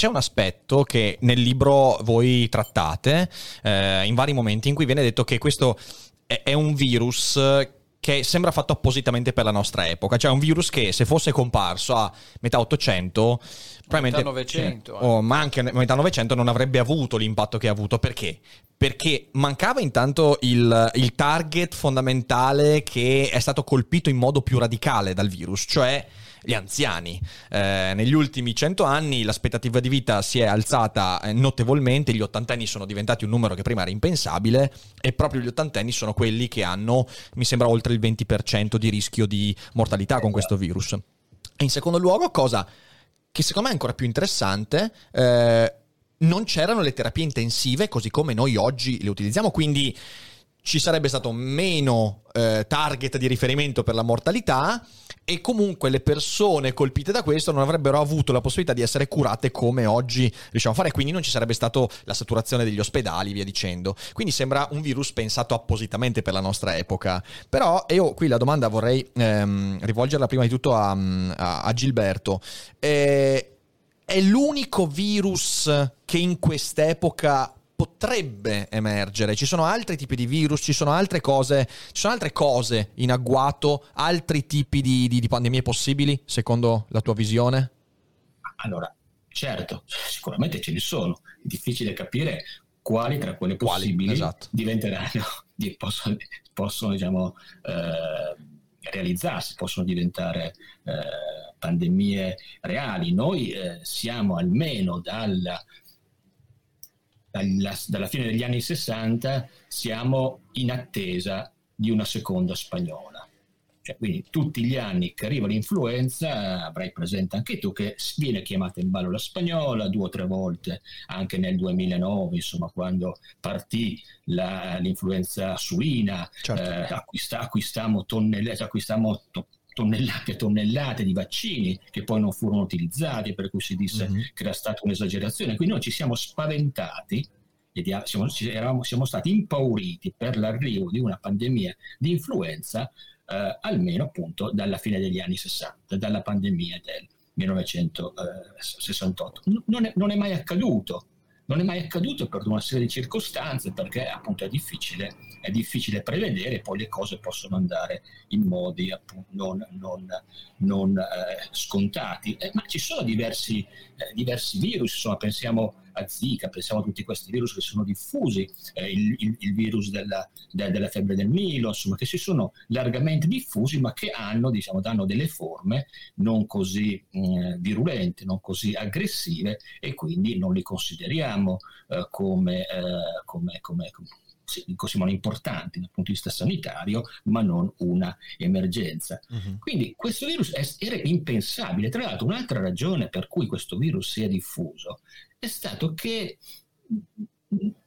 C'è un aspetto che nel libro voi trattate eh, in vari momenti in cui viene detto che questo è, è un virus che sembra fatto appositamente per la nostra epoca, cioè un virus che se fosse comparso a metà 800, probabilmente metà 900, eh. oh, ma anche a metà 900 non avrebbe avuto l'impatto che ha avuto, perché? Perché mancava intanto il, il target fondamentale che è stato colpito in modo più radicale dal virus, cioè gli anziani. Eh, negli ultimi cento anni l'aspettativa di vita si è alzata eh, notevolmente, gli ottantenni sono diventati un numero che prima era impensabile e proprio gli ottantenni sono quelli che hanno, mi sembra, oltre il 20% di rischio di mortalità con questo virus. E in secondo luogo, cosa che secondo me è ancora più interessante, eh, non c'erano le terapie intensive così come noi oggi le utilizziamo, quindi ci sarebbe stato meno eh, target di riferimento per la mortalità e comunque le persone colpite da questo non avrebbero avuto la possibilità di essere curate come oggi riusciamo a fare, quindi non ci sarebbe stata la saturazione degli ospedali, via dicendo. Quindi sembra un virus pensato appositamente per la nostra epoca. Però io qui la domanda vorrei ehm, rivolgerla prima di tutto a, a, a Gilberto. Eh, è l'unico virus che in quest'epoca potrebbe emergere. Ci sono altri tipi di virus, ci sono altre cose, ci sono altre cose in agguato, altri tipi di, di, di pandemie possibili, secondo la tua visione? Allora, certo, sicuramente ce ne sono. È difficile capire quali tra quelle possibili quali, esatto. diventeranno, possono, possono diciamo, eh, realizzarsi, possono diventare eh, pandemie reali. Noi eh, siamo almeno dalla dalla, dalla fine degli anni 60 siamo in attesa di una seconda spagnola. Cioè, quindi tutti gli anni che arriva l'influenza, avrai presente anche tu che viene chiamata in ballo la spagnola due o tre volte, anche nel 2009, insomma, quando partì la, l'influenza suina, certo. eh, acquista, acquistammo, tonnellate, acquistammo to, tonnellate e tonnellate di vaccini che poi non furono utilizzati, per cui si disse mm-hmm. che era stata un'esagerazione. Quindi noi ci siamo spaventati e siamo, eravamo, siamo stati impauriti per l'arrivo di una pandemia di influenza eh, almeno appunto dalla fine degli anni 60, dalla pandemia del 1968. Non è, non è mai accaduto non è mai accaduto per una serie di circostanze perché appunto è difficile, è difficile prevedere poi le cose possono andare in modi appunto non, non, non eh, scontati. Eh, ma ci sono diversi, eh, diversi virus, insomma pensiamo a Zika, pensiamo a tutti questi virus che sono diffusi, eh, il, il, il, virus della, de, della, febbre del Milo, insomma, che si sono largamente diffusi, ma che hanno, diciamo, danno delle forme non così mh, mm, virulente, non così aggressive e quindi non li consideriamo eh, come, eh, come, come, come siano importanti dal punto di vista sanitario, ma non una emergenza. Uh-huh. Quindi questo virus era impensabile. Tra l'altro, un'altra ragione per cui questo virus si è diffuso è stato che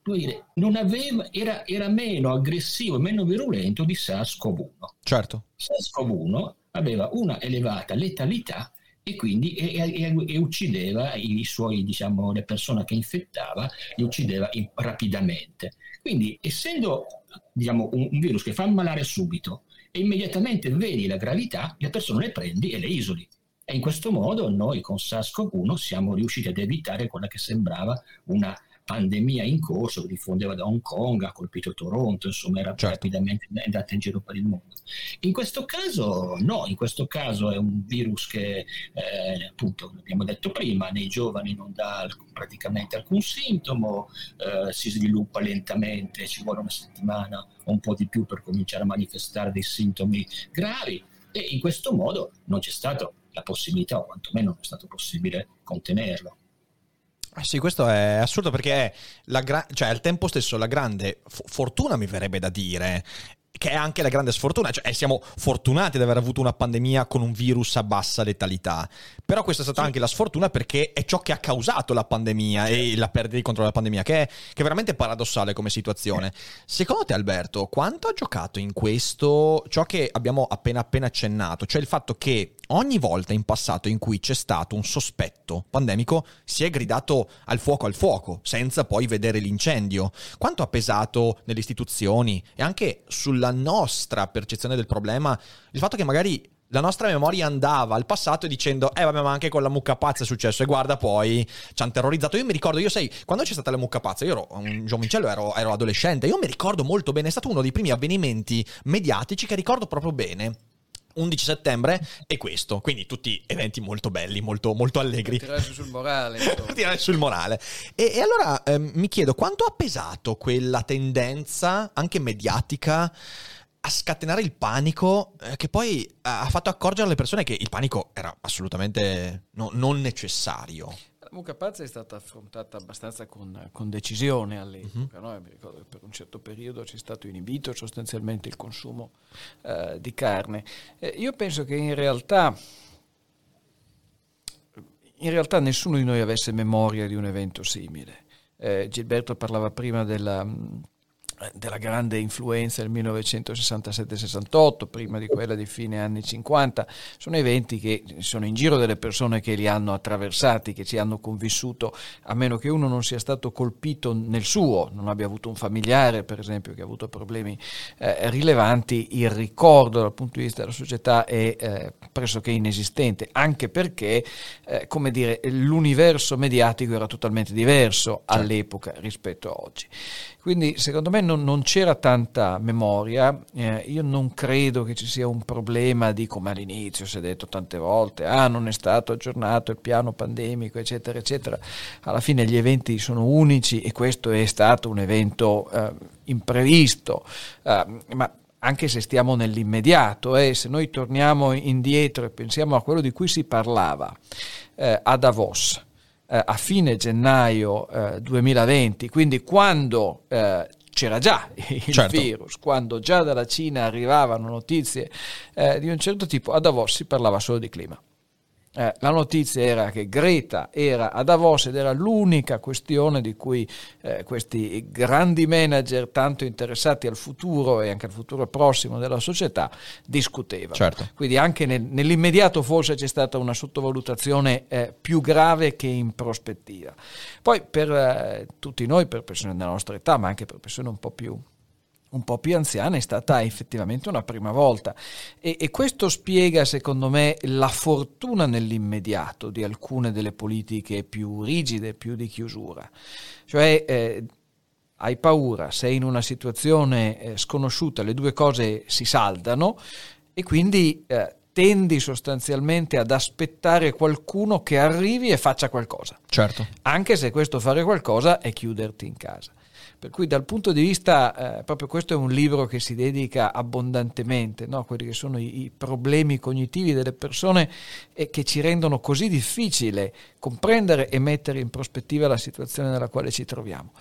dire, aveva, era, era, meno aggressivo e meno virulento di SARS-CoV-1. Certo. SARS-CoV-1 aveva una elevata letalità e quindi e, e, e uccideva i suoi, diciamo, le persone che infettava, li uccideva in, rapidamente. Quindi, essendo diciamo, un, un, virus che fa ammalare subito e immediatamente vedi la gravità, le persone le prendi e le isoli. E in questo modo noi con SARS-CoV-1 siamo riusciti ad evitare quella che sembrava una pandemia in corso che diffondeva da Hong Kong, ha colpito Toronto, insomma era certo. rapidamente andata in giro per il mondo. In questo caso no, in questo caso è un virus che eh, appunto abbiamo detto prima, nei giovani non dà praticamente alcun sintomo, eh, si sviluppa lentamente, ci vuole una settimana o un po' di più per cominciare a manifestare dei sintomi gravi e in questo modo non c'è stata la possibilità, o quantomeno non è stato possibile contenerlo. Eh sì, questo è assurdo perché è la gra- cioè, al tempo stesso la grande f- fortuna, mi verrebbe da dire, che è anche la grande sfortuna, cioè eh, siamo fortunati ad aver avuto una pandemia con un virus a bassa letalità, però questa è stata sì. anche la sfortuna perché è ciò che ha causato la pandemia e la perdita di controllo della pandemia, che è, che è veramente paradossale come situazione. Secondo te Alberto, quanto ha giocato in questo ciò che abbiamo appena appena accennato, cioè il fatto che ogni volta in passato in cui c'è stato un sospetto pandemico si è gridato al fuoco al fuoco, senza poi vedere l'incendio. Quanto ha pesato nelle istituzioni e anche sulla nostra percezione del problema il fatto che magari la nostra memoria andava al passato dicendo eh vabbè ma anche con la mucca pazza è successo e guarda poi ci hanno terrorizzato io mi ricordo io sai quando c'è stata la mucca pazza io ero un giovincello ero, ero adolescente io mi ricordo molto bene è stato uno dei primi avvenimenti mediatici che ricordo proprio bene 11 settembre e questo, quindi tutti eventi molto belli, molto, molto allegri. Tirare sul morale. Tirare sul morale. E, e allora eh, mi chiedo quanto ha pesato quella tendenza, anche mediatica, a scatenare il panico eh, che poi ha fatto accorgere alle persone che il panico era assolutamente no, non necessario. Mucca Pazza è stata affrontata abbastanza con, con decisione all'epoca. Uh-huh. No? Mi ricordo che per un certo periodo c'è stato inibito sostanzialmente il consumo uh, di carne. Eh, io penso che in realtà, in realtà nessuno di noi avesse memoria di un evento simile. Eh, Gilberto parlava prima della della grande influenza del 1967-68, prima di quella di fine anni 50, sono eventi che sono in giro delle persone che li hanno attraversati, che ci hanno convissuto, a meno che uno non sia stato colpito nel suo, non abbia avuto un familiare per esempio che ha avuto problemi eh, rilevanti, il ricordo dal punto di vista della società è eh, pressoché inesistente, anche perché eh, come dire, l'universo mediatico era totalmente diverso certo. all'epoca rispetto a oggi. Quindi secondo me non, non c'era tanta memoria, eh, io non credo che ci sia un problema di come all'inizio si è detto tante volte, ah non è stato aggiornato il piano pandemico eccetera eccetera, alla fine gli eventi sono unici e questo è stato un evento eh, imprevisto, eh, ma anche se stiamo nell'immediato, eh, se noi torniamo indietro e pensiamo a quello di cui si parlava eh, a Davos, eh, a fine gennaio eh, 2020, quindi quando eh, c'era già il certo. virus, quando già dalla Cina arrivavano notizie eh, di un certo tipo, a Davos si parlava solo di clima. Eh, la notizia era che Greta era a Davos ed era l'unica questione di cui eh, questi grandi manager tanto interessati al futuro e anche al futuro prossimo della società discutevano. Certo. Quindi anche nel, nell'immediato forse c'è stata una sottovalutazione eh, più grave che in prospettiva. Poi per eh, tutti noi, per persone della nostra età, ma anche per persone un po' più un po' più anziana è stata effettivamente una prima volta e, e, questo spiega secondo me la fortuna nell'immediato di alcune delle politiche più rigide, più di chiusura. Cioè eh, hai paura, sei in una situazione eh, sconosciuta, le due cose si saldano e quindi eh, tendi sostanzialmente ad aspettare qualcuno che arrivi e faccia qualcosa. Certo. Anche se questo fare qualcosa è chiuderti in casa. Per cui dal punto di vista, eh, proprio questo è un libro che si dedica abbondantemente no? a quelli che sono i, i, problemi cognitivi delle persone e che ci rendono così difficile comprendere e mettere in prospettiva la situazione nella quale ci troviamo.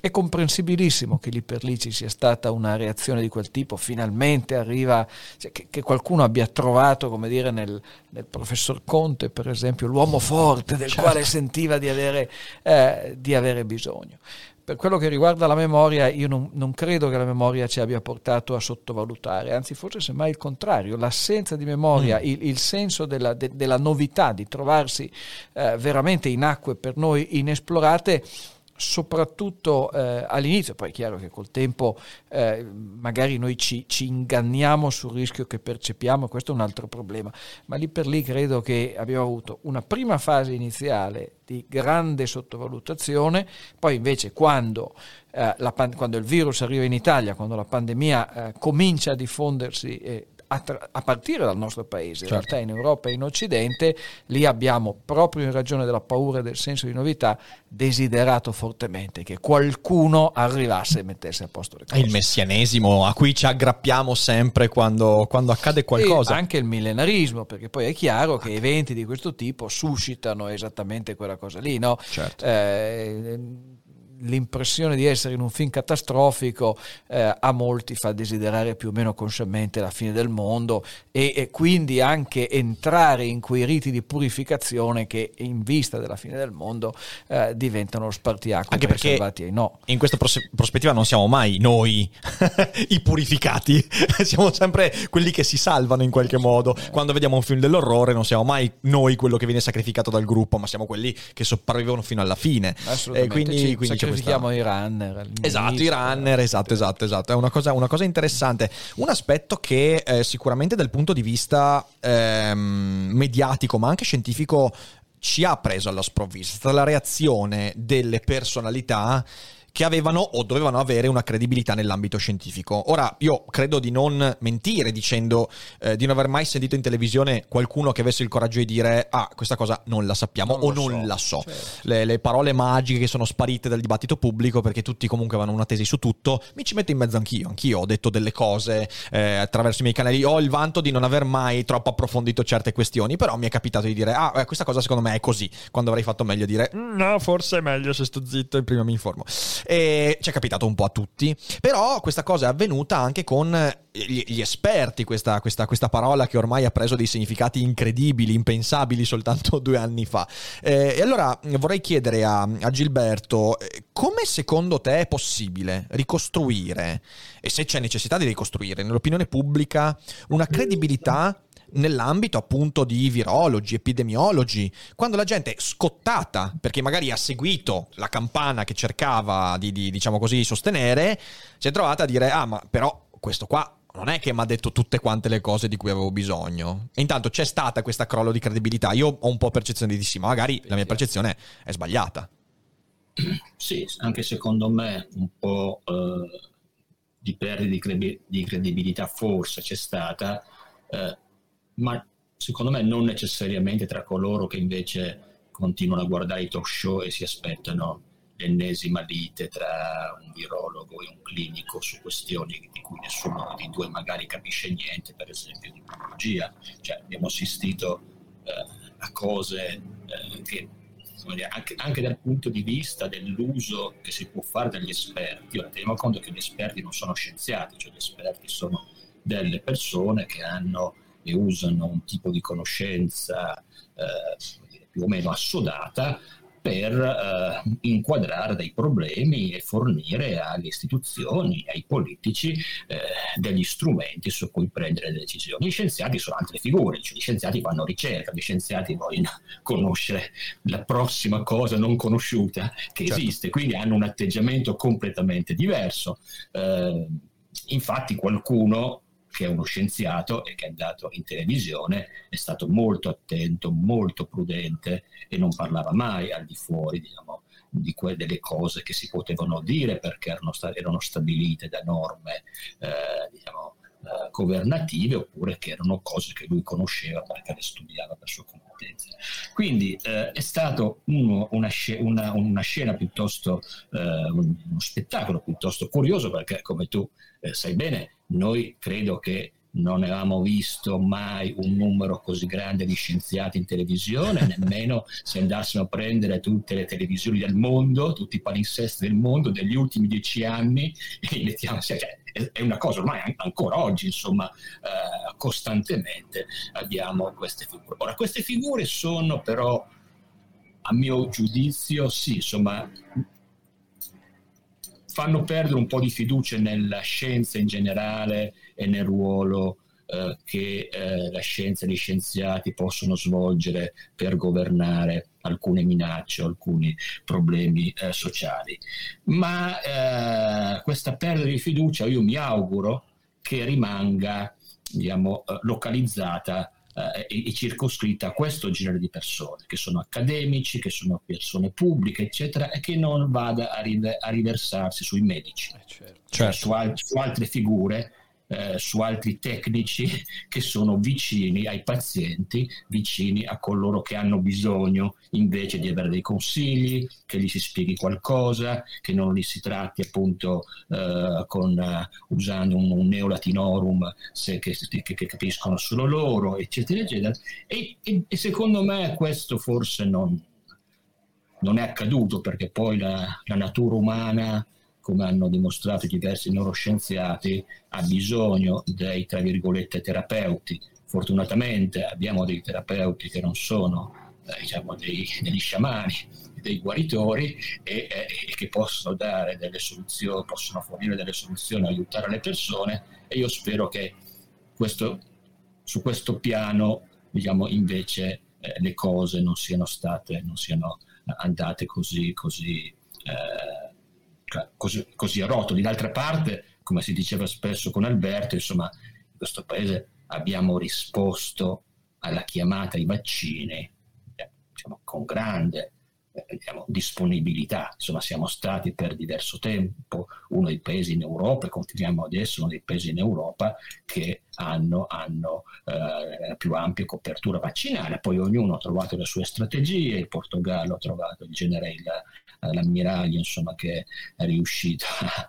È comprensibilissimo che lì per lì ci sia stata una reazione di quel tipo, finalmente arriva, cioè, che, che, qualcuno abbia trovato, come dire, nel, nel, professor Conte, per esempio, l'uomo forte del certo. quale sentiva di avere, eh, di avere bisogno. Per quello che riguarda la memoria, io non, non, credo che la memoria ci abbia portato a sottovalutare, anzi forse semmai il contrario, l'assenza di memoria, mm. il, il, senso della, de, della, novità, di trovarsi eh, veramente in acque per noi inesplorate, soprattutto eh, all'inizio, poi è chiaro che col tempo eh, magari noi ci, ci, inganniamo sul rischio che percepiamo, questo è un altro problema, ma lì per lì credo che abbiamo avuto una prima fase iniziale di grande sottovalutazione, poi invece quando, eh, la, quando il virus arriva in Italia, quando la pandemia eh, comincia a diffondersi a, tra- a, partire dal nostro paese, certo. in realtà in Europa e in Occidente, lì abbiamo, proprio in ragione della paura e del senso di novità, desiderato fortemente che qualcuno arrivasse e mettesse a posto le cose. È il messianesimo a cui ci aggrappiamo sempre quando, quando accade qualcosa. E anche il millenarismo, perché poi è chiaro che eventi di questo tipo suscitano esattamente quella cosa lì, no? Certo. Eh, l'impressione di essere in un film catastrofico eh, a molti fa desiderare più o meno consciamente la fine del mondo e, e, quindi anche entrare in quei riti di purificazione che in vista della fine del mondo eh, diventano spartiacque anche perché ai no. in questa pros- prospettiva non siamo mai noi i purificati siamo sempre quelli che si salvano in qualche modo quando vediamo un film dell'orrore non siamo mai noi quello che viene sacrificato dal gruppo ma siamo quelli che sopravvivono fino alla fine e quindi, ci, quindi sacrifichiamo questa... i runner esatto i runner esatto esatto esatto. È una cosa, una cosa interessante. Un aspetto che eh, sicuramente dal punto di vista ehm, mediatico ma anche scientifico ci ha preso alla sprovvista la reazione delle personalità che avevano o dovevano avere una credibilità nell'ambito scientifico. Ora, io credo di non mentire dicendo eh, di non aver mai sentito in televisione qualcuno che avesse il coraggio di dire ah, questa cosa non la sappiamo non o non so, la so. Certo. Le, le, parole magiche che sono sparite dal dibattito pubblico perché tutti comunque avevano una tesi su tutto, mi ci metto in mezzo anch'io. Anch'io ho detto delle cose eh, attraverso i miei canali. Ho il vanto di non aver mai troppo approfondito certe questioni, però mi è capitato di dire ah, eh, questa cosa secondo me è così, quando avrei fatto meglio dire mm, no, forse è meglio se sto zitto e prima mi informo. E ci è capitato un po' a tutti, però questa cosa è avvenuta anche con gli, gli esperti, questa, questa, questa, parola che ormai ha preso dei significati incredibili, impensabili soltanto due anni fa. Eh, e allora vorrei chiedere a, a Gilberto, eh, come secondo te è possibile ricostruire, e se c'è necessità di ricostruire nell'opinione pubblica, una credibilità nell'ambito appunto di virologi, epidemiologi, quando la gente è scottata perché magari ha seguito la campana che cercava di, di diciamo così, sostenere, si è trovata a dire ah ma però questo qua non è che mi ha detto tutte quante le cose di cui avevo bisogno. E intanto c'è stata questa crollo di credibilità. Io ho un po' percezione di sì, ma magari la mia percezione è sbagliata. Sì, anche secondo me un po' eh, di perdita di, credibilità forse c'è stata. Eh, ma secondo me non necessariamente tra coloro che invece continuano a guardare i talk show e si aspettano l'ennesima lite tra un virologo e un clinico su questioni di cui nessuno dei due magari capisce niente, per esempio di biologia. Cioè, abbiamo assistito eh, a cose eh, che anche, anche, dal punto di vista dell'uso che si può fare dagli esperti, ora teniamo conto che gli esperti non sono scienziati, cioè gli esperti sono delle persone che hanno e usano un tipo di conoscenza eh, più o meno assodata per eh, inquadrare dei problemi e fornire alle istituzioni, ai politici eh, degli strumenti su cui prendere le decisioni. Gli scienziati sono altre figure, cioè gli scienziati fanno ricerca, gli scienziati vogliono conoscere la prossima cosa non conosciuta che certo. esiste, quindi hanno un atteggiamento completamente diverso. Eh, infatti qualcuno che è uno scienziato e che è andato in televisione, è stato molto attento, molto prudente e non parlava mai al di fuori diciamo, di que- delle cose che si potevano dire perché erano, sta- erano stabilite da norme eh, diciamo, eh, governative oppure che erano cose che lui conosceva perché le studiava per sua competenza. Quindi eh, è stato uno, una, una, una, scena piuttosto, eh, uno spettacolo piuttosto curioso perché come tu eh, sai bene noi credo che non avevamo visto mai un numero così grande di scienziati in televisione, nemmeno se andassimo a prendere tutte le televisioni del mondo, tutti i palinsesti del mondo degli ultimi dieci anni, e mettiamo, cioè, è una cosa ormai ancora oggi, insomma, eh, costantemente abbiamo queste figure. Ora, queste figure sono però, a mio giudizio, sì, insomma, fanno perdere un po' di fiducia nella scienza in generale e nel ruolo eh, che eh, la scienza e gli scienziati possono svolgere per governare alcune minacce, alcuni problemi eh, sociali. Ma eh, questa perdita di fiducia io mi auguro che rimanga diciamo, eh, localizzata e, circoscritta a questo genere di persone, che sono accademici, che sono persone pubbliche, eccetera, e che non vada a, rive- a riversarsi sui medici, eh, certo. Cioè, su, al- su altre figure eh, su altri tecnici che sono vicini ai pazienti, vicini a coloro che hanno bisogno invece di avere dei consigli, che gli si spieghi qualcosa, che non li si tratti appunto eh, con, uh, usando un, un neolatinorum se, che, che, che, capiscono solo loro, eccetera, eccetera. E, e, e secondo me questo forse non, non è accaduto perché poi la, la natura umana come hanno dimostrato diversi neuroscienziati, ha bisogno dei, tra virgolette, terapeuti. Fortunatamente abbiamo dei terapeuti che non sono eh, diciamo, dei, degli sciamani, dei guaritori e, e, e, che possono dare delle soluzioni, possono fornire delle soluzioni, aiutare le persone e io spero che questo, su questo piano diciamo, invece eh, le cose non siano state, non siano andate così, così eh, così, così a rotoli. D'altra parte, come si diceva spesso con Alberto, insomma, in questo paese abbiamo risposto alla chiamata ai vaccini eh, diciamo, con grande eh, diciamo, disponibilità. Insomma, siamo stati per diverso tempo uno dei paesi in Europa e continuiamo ad essere uno dei paesi in Europa che hanno, hanno eh, la più ampia copertura vaccinale. Poi ognuno ha trovato le sue strategie, il Portogallo ha trovato il genere l'ammiraglio insomma, che è riuscito a,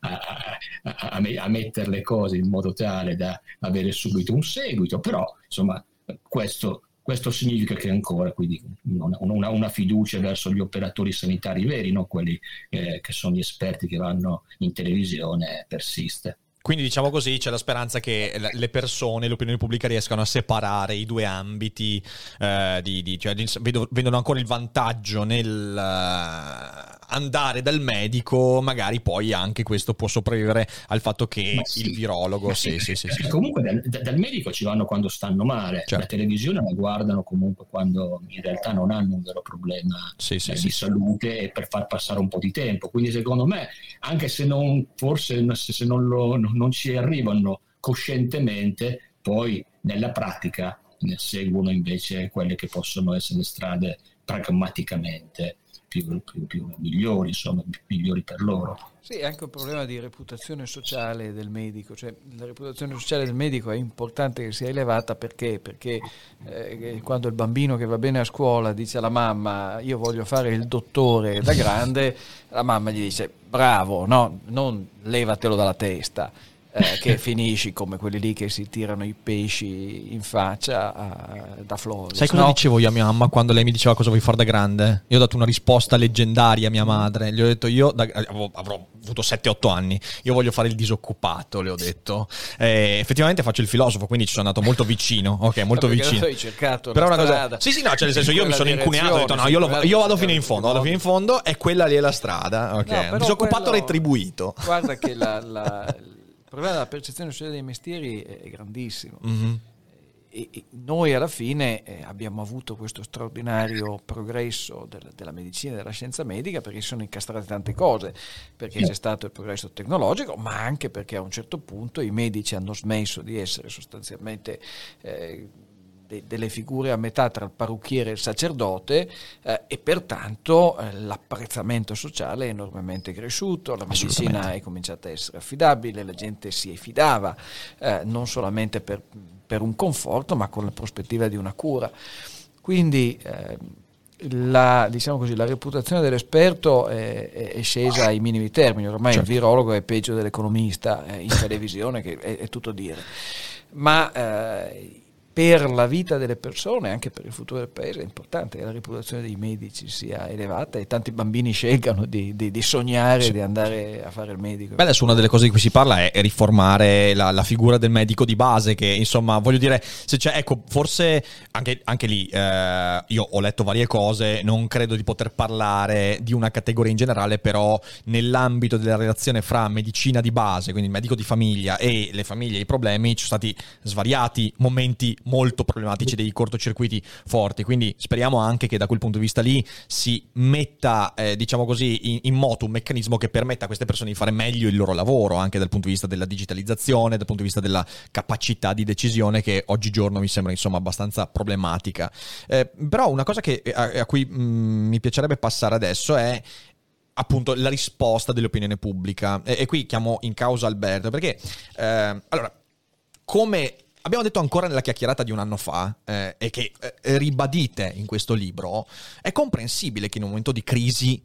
a, a, a, mettere le cose in modo tale da avere subito un seguito, però insomma questo, questo significa che ancora quindi una, una, una, fiducia verso gli operatori sanitari veri, non quelli eh, che sono gli esperti che vanno in televisione, persiste. Quindi diciamo così, c'è la speranza che le persone, l'opinione pubblica riescano a separare i due ambiti, eh, di, di, cioè, vedo, vedono ancora il vantaggio nel uh, andare dal medico, magari poi anche questo può sopravvivere al fatto che sì, il virologo... Sì, sì, sì, sì, Comunque dal, dal, medico ci vanno quando stanno male, certo. la televisione la guardano comunque quando in realtà non hanno un vero problema sì, sì, eh, di salute e per far passare un po' di tempo. Quindi secondo me, anche se non, forse se non lo non ci arrivano coscientemente, poi nella pratica ne seguono invece quelle che possono essere le strade pragmaticamente più, più, più migliori, insomma, migliori per loro. Sì, è anche un problema di reputazione sociale del medico, cioè la reputazione sociale del medico è importante che sia elevata perché, perché eh, quando il bambino che va bene a scuola dice alla mamma io voglio fare il dottore da grande, la mamma gli dice bravo, no, non levatelo dalla testa eh, che finisci come quelli lì che si tirano i pesci in faccia uh, da Flores. Sai cosa no? dicevo io a mia mamma quando lei mi diceva cosa vuoi fare da grande? Io ho dato una risposta leggendaria a mia madre. Gli ho detto io da, avrò, avrò avuto 7-8 anni, io voglio fare il disoccupato, le ho detto. Eh, effettivamente faccio il filosofo, quindi ci sono andato molto vicino. Ok, molto Perché vicino. Hai cercato Però una cosa... Sì, sì, no, cioè nel senso io mi sono incuneato, ho detto no, io, lo, io vado fino in fondo, vado fino in fondo e quella lì è la strada. Ok, no, disoccupato quello... retribuito. Guarda che la, la problema della percezione sociale dei mestieri è grandissimo. Mm-hmm. E, e noi alla fine eh, abbiamo avuto questo straordinario progresso del, della medicina e della scienza medica perché si sono incastrate tante cose, perché c'è stato il progresso tecnologico, ma anche perché a un certo punto i medici hanno smesso di essere sostanzialmente... Eh, de, delle figure a metà tra il parrucchiere e il sacerdote eh, e pertanto eh, l'apprezzamento sociale è enormemente cresciuto, la medicina è cominciata a essere affidabile, la gente si fidava eh, non solamente per, per, un conforto ma con la prospettiva di una cura. Quindi eh, la, diciamo così, la, reputazione dell'esperto è, è, scesa ai minimi termini, ormai certo. il virologo è peggio dell'economista eh, in televisione, che è, è tutto dire. Ma eh, per la vita delle persone, anche per il futuro del paese, è importante che la reputazione dei medici sia elevata e tanti bambini scelgano di, di, di sognare sì. di andare a fare il medico. Beh, adesso una delle cose di cui si parla è riformare la, la figura del medico di base, che insomma, voglio dire, se c'è, ecco, forse anche, anche lì eh, io ho letto varie cose, non credo di poter parlare di una categoria in generale, però nell'ambito della relazione fra medicina di base, quindi il medico di famiglia e le famiglie e i problemi, ci sono stati svariati momenti molto problematici, dei cortocircuiti forti. Quindi speriamo anche che da quel punto di vista lì si metta, eh, diciamo così, in, in, moto un meccanismo che permetta a queste persone di fare meglio il loro lavoro, anche dal punto di vista della digitalizzazione, dal punto di vista della capacità di decisione che oggigiorno mi sembra insomma abbastanza problematica. Eh, però una cosa che, a, a cui mh, mm, mi piacerebbe passare adesso è appunto la risposta dell'opinione pubblica e, e qui chiamo in causa Alberto perché eh, allora come abbiamo detto ancora nella chiacchierata di un anno fa eh, e che eh, ribadite in questo libro, è comprensibile che in un momento di crisi,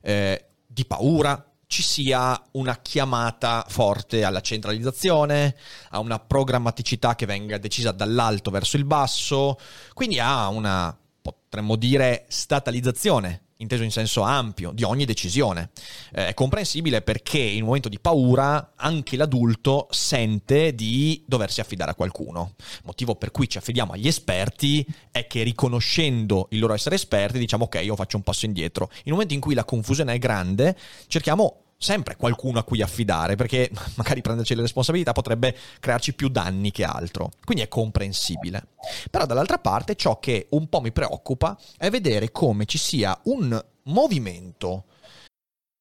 eh, di paura, ci sia una chiamata forte alla centralizzazione, a una programmaticità che venga decisa dall'alto verso il basso, quindi a una, potremmo dire, statalizzazione inteso in senso ampio, di ogni decisione. Eh, è comprensibile perché in un momento di paura anche l'adulto sente di doversi affidare a qualcuno. Il motivo per cui ci affidiamo agli esperti è che riconoscendo il loro essere esperti diciamo ok, io faccio un passo indietro. In un momento in cui la confusione è grande, cerchiamo sempre qualcuno a cui affidare, perché magari prenderci le responsabilità potrebbe crearci più danni che altro. Quindi è comprensibile. Però dall'altra parte ciò che un po' mi preoccupa è vedere come ci sia un movimento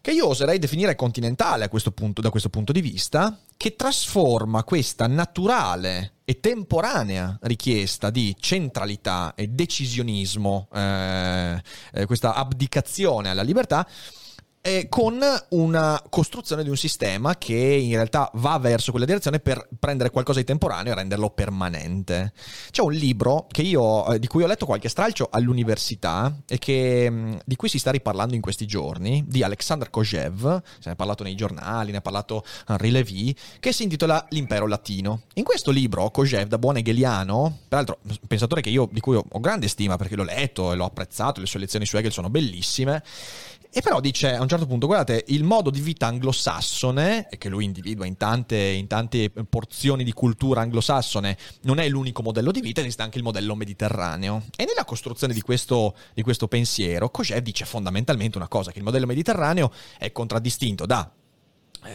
Che io oserei definire continentale questo punto, da questo punto di vista, che trasforma questa naturale e temporanea richiesta di centralità e decisionismo, eh, eh, questa abdicazione alla libertà, eh, con una costruzione di un sistema che in realtà va verso quella direzione per prendere qualcosa di temporaneo e renderlo permanente. C'è un libro io, eh, di cui ho letto qualche stralcio all'università e che, mm, di cui si sta riparlando in questi giorni, di Alexander Kojev, se ne è parlato nei giornali, ne ha parlato Henri Levy, che si intitola L'impero latino. In questo libro Kojev, da buon hegeliano, peraltro pensatore che io, di cui ho grande stima perché l'ho letto e l'ho apprezzato, le sue lezioni su Hegel sono bellissime, e però dice a un certo punto, guardate, il modo di vita anglosassone, che lui individua in tante, in tante porzioni di cultura anglosassone, non è l'unico modello di vita, esiste anche il modello mediterraneo. E nella costruzione di questo, di questo pensiero, Coget dice fondamentalmente una cosa, che il modello mediterraneo è contraddistinto da eh,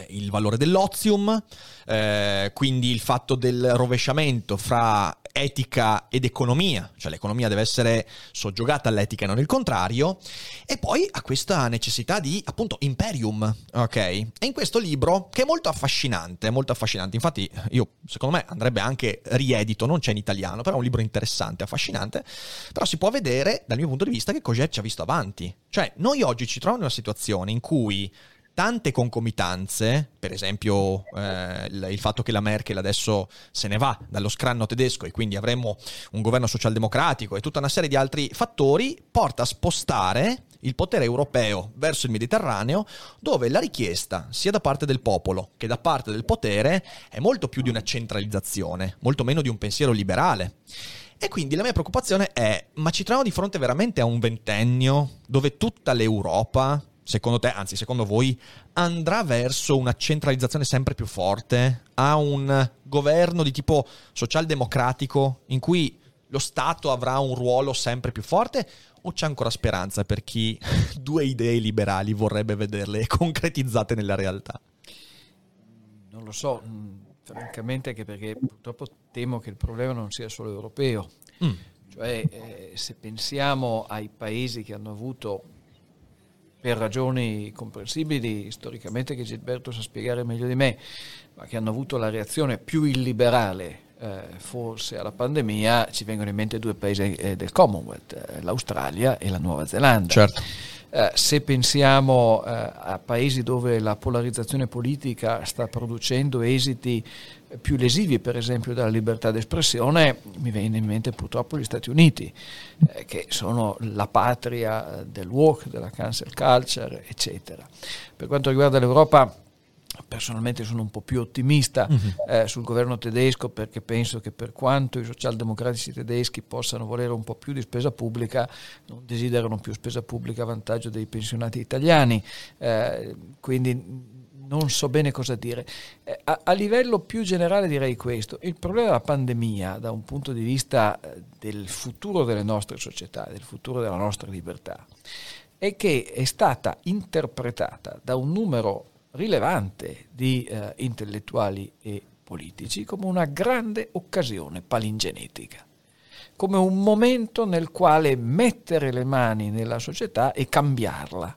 il valore dell'ozium, eh, quindi il fatto del rovesciamento fra etica ed economia, cioè l'economia deve essere soggiogata all'etica e non il contrario, e poi ha questa necessità di appunto imperium, ok? E in questo libro, che è molto affascinante, molto affascinante, infatti io secondo me andrebbe anche riedito, non c'è in italiano, però è un libro interessante, affascinante, però si può vedere dal mio punto di vista che Coget ci ha visto avanti, cioè noi oggi ci troviamo in una situazione in cui tante concomitanze, per esempio eh, il, fatto che la Merkel adesso se ne va dallo scranno tedesco e quindi avremo un governo socialdemocratico e tutta una serie di altri fattori, porta a spostare il potere europeo verso il Mediterraneo, dove la richiesta sia da parte del popolo che da parte del potere è molto più di una centralizzazione, molto meno di un pensiero liberale. E quindi la mia preoccupazione è, ma ci troviamo di fronte veramente a un ventennio dove tutta l'Europa secondo te, anzi secondo voi, andrà verso una centralizzazione sempre più forte, a un governo di tipo socialdemocratico in cui lo Stato avrà un ruolo sempre più forte o c'è ancora speranza per chi due idee liberali vorrebbe vederle concretizzate nella realtà? Non lo so, mm, francamente anche perché purtroppo temo che il problema non sia solo europeo. Mm. Cioè, eh, se pensiamo ai paesi che hanno avuto per ragioni comprensibili storicamente che Gilberto sa spiegare meglio di me, ma che hanno avuto la reazione più illiberale eh, forse alla pandemia, ci vengono in mente due paesi eh, del Commonwealth, eh, l'Australia e la Nuova Zelanda. Certo. Eh, se pensiamo eh, a paesi dove la polarizzazione politica sta producendo esiti più lesivi, per esempio, della libertà d'espressione, mi viene in mente purtroppo gli Stati Uniti, eh, che sono la patria del walk, della cancel culture, eccetera. Per quanto riguarda l'Europa, personalmente sono un po' più ottimista uh-huh. eh, sul governo tedesco perché penso che per quanto i socialdemocratici tedeschi possano volere un po' più di spesa pubblica, non desiderano più spesa pubblica a vantaggio dei pensionati italiani. Eh, quindi non so bene cosa dire. Eh, a, a, livello più generale direi questo, il problema della pandemia da un punto di vista eh, del futuro delle nostre società, del futuro della nostra libertà, è che è stata interpretata da un numero rilevante di eh, intellettuali e politici come una grande occasione palingenetica come un momento nel quale mettere le mani nella società e cambiarla.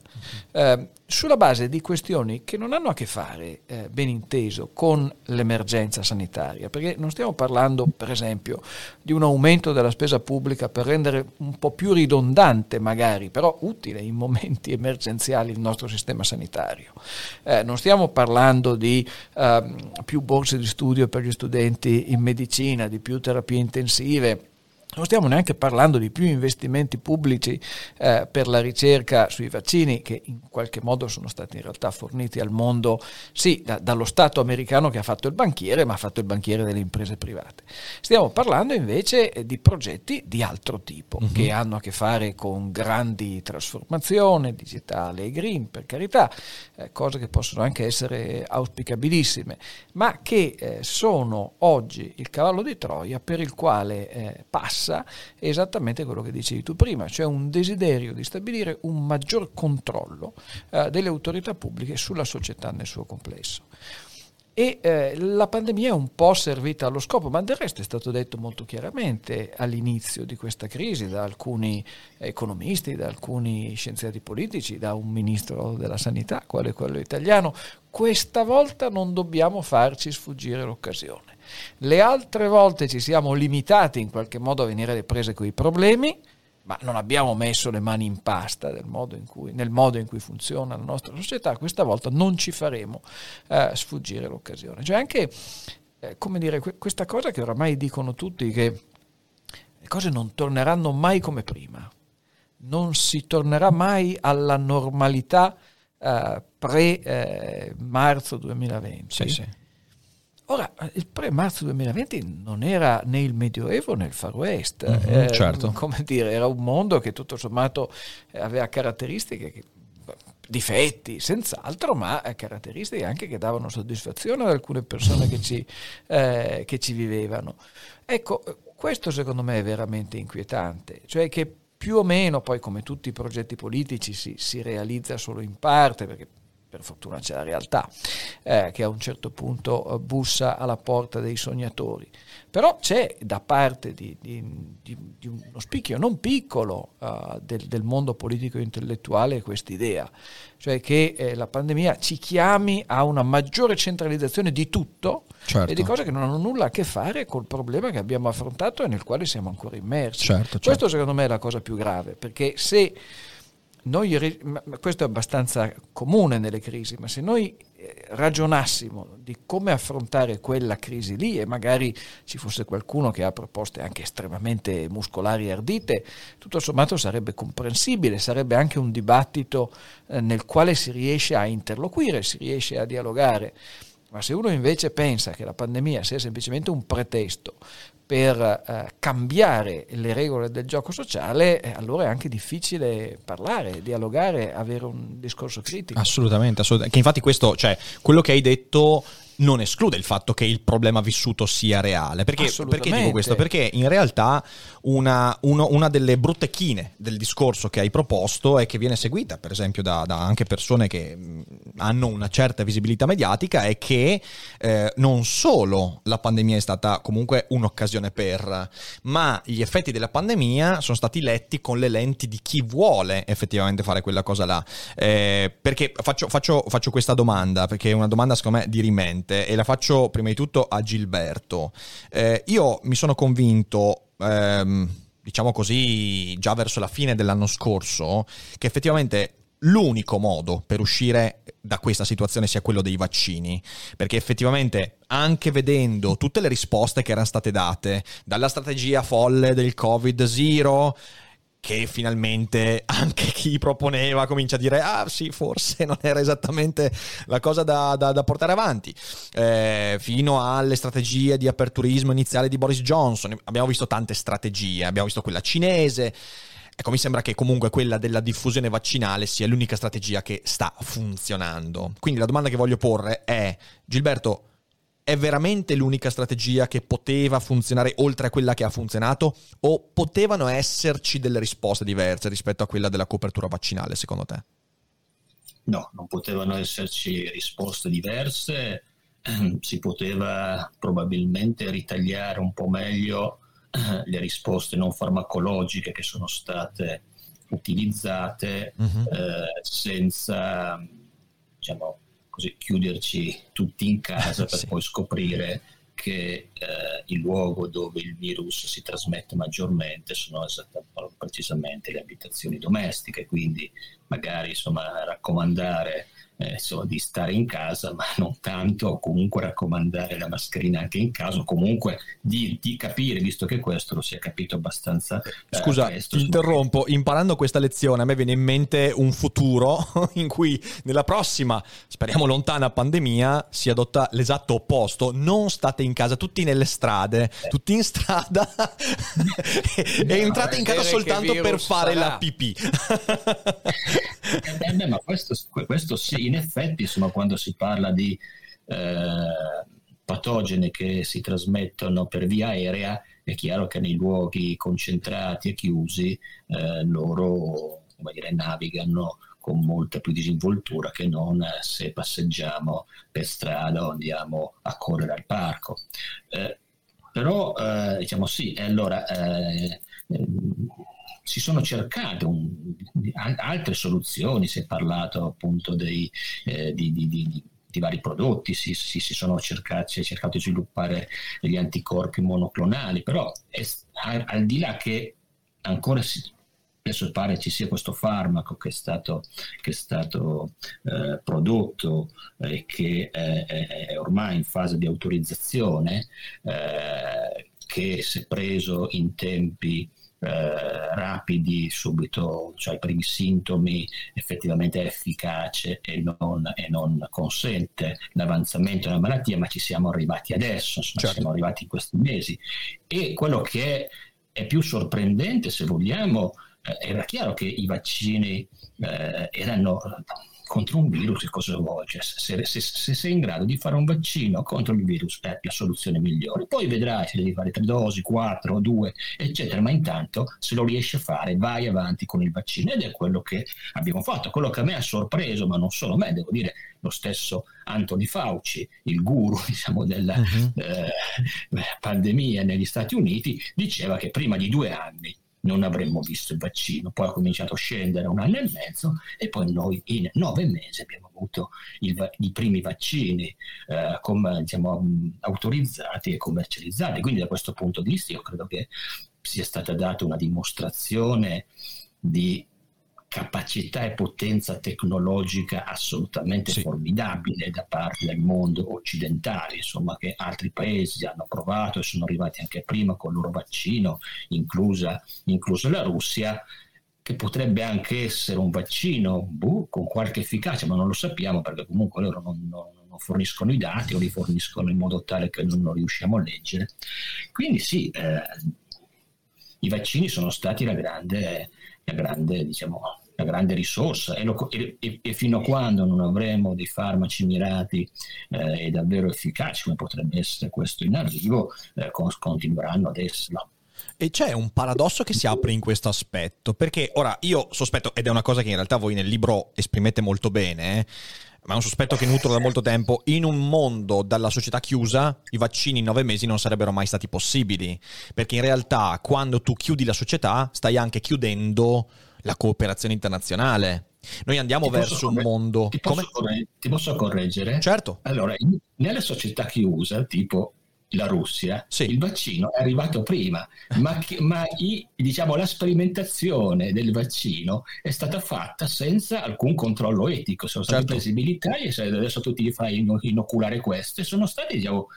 Eh, sulla base di questioni che non hanno a che fare, eh, ben inteso, con l'emergenza sanitaria, perché non stiamo parlando, per esempio, di un aumento della spesa pubblica per rendere un po' più ridondante, magari, però utile in momenti emergenziali il nostro sistema sanitario. Eh, non stiamo parlando di eh, più borse di studio per gli studenti in medicina, di più terapie intensive non stiamo neanche parlando di più investimenti pubblici eh, per la ricerca sui vaccini che in qualche modo sono stati in realtà forniti al mondo, sì, da, dallo Stato americano che ha fatto il banchiere, ma ha fatto il banchiere delle imprese private. Stiamo parlando invece eh, di progetti di altro tipo, uh-huh. che hanno a che fare con grandi trasformazioni, digitale e green, per carità, eh, cose che possono anche essere auspicabilissime, ma che eh, sono oggi il cavallo di Troia per il quale eh, passa passa esattamente quello che dicevi tu prima, cioè un desiderio di stabilire un maggior controllo eh, delle autorità pubbliche sulla società nel suo complesso. E eh, la pandemia è un po' servita allo scopo, ma del resto è stato detto molto chiaramente all'inizio di questa crisi da alcuni economisti, da alcuni scienziati politici, da un ministro della sanità, quale quello italiano, questa volta non dobbiamo farci sfuggire l'occasione. Le altre volte ci siamo limitati in qualche modo a venire alle prese con i problemi, ma non abbiamo messo le mani in pasta modo cui, nel modo in cui funziona la nostra società, questa volta non ci faremo eh, sfuggire l'occasione. Cioè anche, eh, come dire, questa cosa che oramai dicono tutti, che le cose non torneranno mai come prima, non si tornerà mai alla normalità eh, pre-marzo eh, 2020. Sì, sì. Ora, il pre-marzo 2020 non era né il Medioevo né il Far West, mm-hmm, eh, certo. come dire, era un mondo che tutto sommato aveva caratteristiche che difetti senz'altro, ma caratteristiche anche che davano soddisfazione ad alcune persone che ci, eh, che ci, vivevano. Ecco, questo secondo me è veramente inquietante, cioè che più o meno poi come tutti i progetti politici si, si realizza solo in parte, perché per fortuna c'è la realtà, eh, che a un certo punto eh, bussa alla porta dei sognatori. Però c'è da parte di, di, di, di uno spicchio non piccolo uh, del, del, mondo politico e intellettuale questa idea, cioè che eh, la pandemia ci chiami a una maggiore centralizzazione di tutto certo. e di cose che non hanno nulla a che fare col problema che abbiamo affrontato e nel quale siamo ancora immersi. Certo, certo. Questo secondo me è la cosa più grave, perché se noi, questo è abbastanza comune nelle crisi, ma se noi eh, ragionassimo di come affrontare quella crisi lì e magari ci fosse qualcuno che ha proposte anche estremamente muscolari e ardite, tutto sommato sarebbe comprensibile, sarebbe anche un dibattito eh, nel quale si riesce a interloquire, si riesce a dialogare. Ma se uno invece pensa che la pandemia sia semplicemente un pretesto per eh, cambiare le regole del gioco sociale, eh, allora è anche difficile parlare, dialogare, avere un discorso critico. Assolutamente, assolutamente. Che infatti questo, cioè, quello che hai detto non esclude il fatto che il problema vissuto sia reale. Perché, perché dico questo? Perché in realtà una, uno, una, delle brutte chine del discorso che hai proposto e che viene seguita, per esempio, da, da anche persone che hanno una certa visibilità mediatica, è che eh, non solo la pandemia è stata comunque un'occasione per, ma gli effetti della pandemia sono stati letti con le lenti di chi vuole effettivamente fare quella cosa là. Eh, perché faccio, faccio, faccio questa domanda, perché è una domanda secondo me dirimente importante e la faccio prima di tutto a Gilberto. Eh, io mi sono convinto, ehm, diciamo così, già verso la fine dell'anno scorso, che effettivamente l'unico modo per uscire da questa situazione sia quello dei vaccini, perché effettivamente anche vedendo tutte le risposte che erano state date, dalla strategia folle del Covid zero che finalmente anche chi proponeva comincia a dire ah sì forse non era esattamente la cosa da, da, da portare avanti. Eh, fino alle strategie di aperturismo iniziale di Boris Johnson. Abbiamo visto tante strategie. Abbiamo visto quella cinese. Ecco, mi sembra che comunque quella della diffusione vaccinale sia l'unica strategia che sta funzionando. Quindi la domanda che voglio porre è, Gilberto, è veramente l'unica strategia che poteva funzionare oltre a quella che ha funzionato? O potevano esserci delle risposte diverse rispetto a quella della copertura vaccinale, secondo te? No, non potevano esserci risposte diverse, si poteva probabilmente ritagliare un po' meglio le risposte non farmacologiche che sono state utilizzate uh-huh. eh, senza diciamo così, chiuderci tutti in casa per sì. poi scoprire che eh, il luogo dove il virus si trasmette maggiormente sono precisamente le abitazioni domestiche, quindi magari insomma, raccomandare eh, insomma, di stare in casa, ma non tanto, o comunque raccomandare la mascherina anche in caso, comunque di, di, capire, visto che questo lo si è capito abbastanza. Eh, Scusa, presto, interrompo, imparando questa lezione a me viene in mente un futuro in cui nella prossima, speriamo lontana pandemia, si adotta l'esatto opposto, non state in casa, tutti nelle strade, eh. tutti in strada e no, entrate in casa soltanto per fare sarà. la pipì. eh, beh, ma questo, questo sì, in effetti, insomma, quando si parla di eh, patogeni che si trasmettono per via aerea, è chiaro che nei luoghi concentrati e chiusi eh, loro dire, navigano con molta più disinvoltura che non se passeggiamo per strada o andiamo a correre al parco. Eh, però eh, diciamo sì, allora eh, si sono cercate un, altre soluzioni, si è parlato appunto dei, eh, di, di, di, di, vari prodotti, si, si, si, sono cercati, si è cercato di sviluppare degli anticorpi monoclonali, però è, al, di là che ancora si, adesso pare ci sia questo farmaco che è stato, che è stato eh, prodotto e eh, che è ormai in fase di autorizzazione, eh, che se preso in tempi eh, rapidi, subito, cioè i primi sintomi, effettivamente è efficace e non, e non consente l'avanzamento della malattia, ma ci siamo arrivati adesso, insomma, certo. siamo arrivati in questi mesi. E quello che è, è più sorprendente, se vogliamo, eh, era chiaro che i vaccini eh, erano contro un virus che cosa vuoi? Cioè, se, se, se, sei in grado di fare un vaccino contro il virus è la soluzione migliore. Poi vedrai se devi fare tre dosi, quattro, due, eccetera, ma intanto se lo riesci a fare vai avanti con il vaccino ed è quello che abbiamo fatto. Quello che a me ha sorpreso, ma non solo me, devo dire lo stesso Anthony Fauci, il guru diciamo, della uh-huh. eh, pandemia negli Stati Uniti, diceva che prima di due anni non avremmo visto il vaccino. Poi ha cominciato a scendere un anno e mezzo e poi noi in nove mesi abbiamo avuto il, i primi vaccini eh, com, diciamo, autorizzati e commercializzati. Quindi da questo punto di vista io credo che sia stata data una dimostrazione di capacità e potenza tecnologica assolutamente sì. formidabile da parte del mondo occidentale, insomma che altri paesi hanno provato e sono arrivati anche prima con il loro vaccino, inclusa, inclusa la Russia, che potrebbe anche essere un vaccino buh, con qualche efficacia, ma non lo sappiamo perché comunque loro non, non, forniscono i dati o li forniscono in modo tale che non, non riusciamo a leggere. Quindi sì, eh, i vaccini sono stati la grande grande, diciamo, la grande risorsa e, lo, e, e, fino a quando non avremo dei farmaci mirati eh, e davvero efficaci come potrebbe essere questo in arrivo, eh, continueranno ad esserlo. E c'è un paradosso che si apre in questo aspetto, perché ora io sospetto, ed è una cosa che in realtà voi nel libro esprimete molto bene, eh, ma è un sospetto che nutro da molto tempo, in un mondo dalla società chiusa i vaccini in nove mesi non sarebbero mai stati possibili, perché in realtà quando tu chiudi la società stai anche chiudendo la cooperazione internazionale. Noi andiamo ti verso un mondo... Ti posso, Come... ti posso correggere? Certo. Allora, in, nelle società chiuse, tipo la Russia, sì. il vaccino è arrivato prima, ma, ma i, diciamo, la sperimentazione del vaccino è stata fatta senza alcun controllo etico, sono stati certo. presi militari e adesso tu ti fai inoculare queste, sono state diciamo,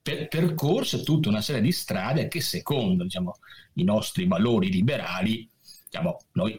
per, percorse tutta una serie di strade che secondo diciamo, i nostri valori liberali, diciamo, noi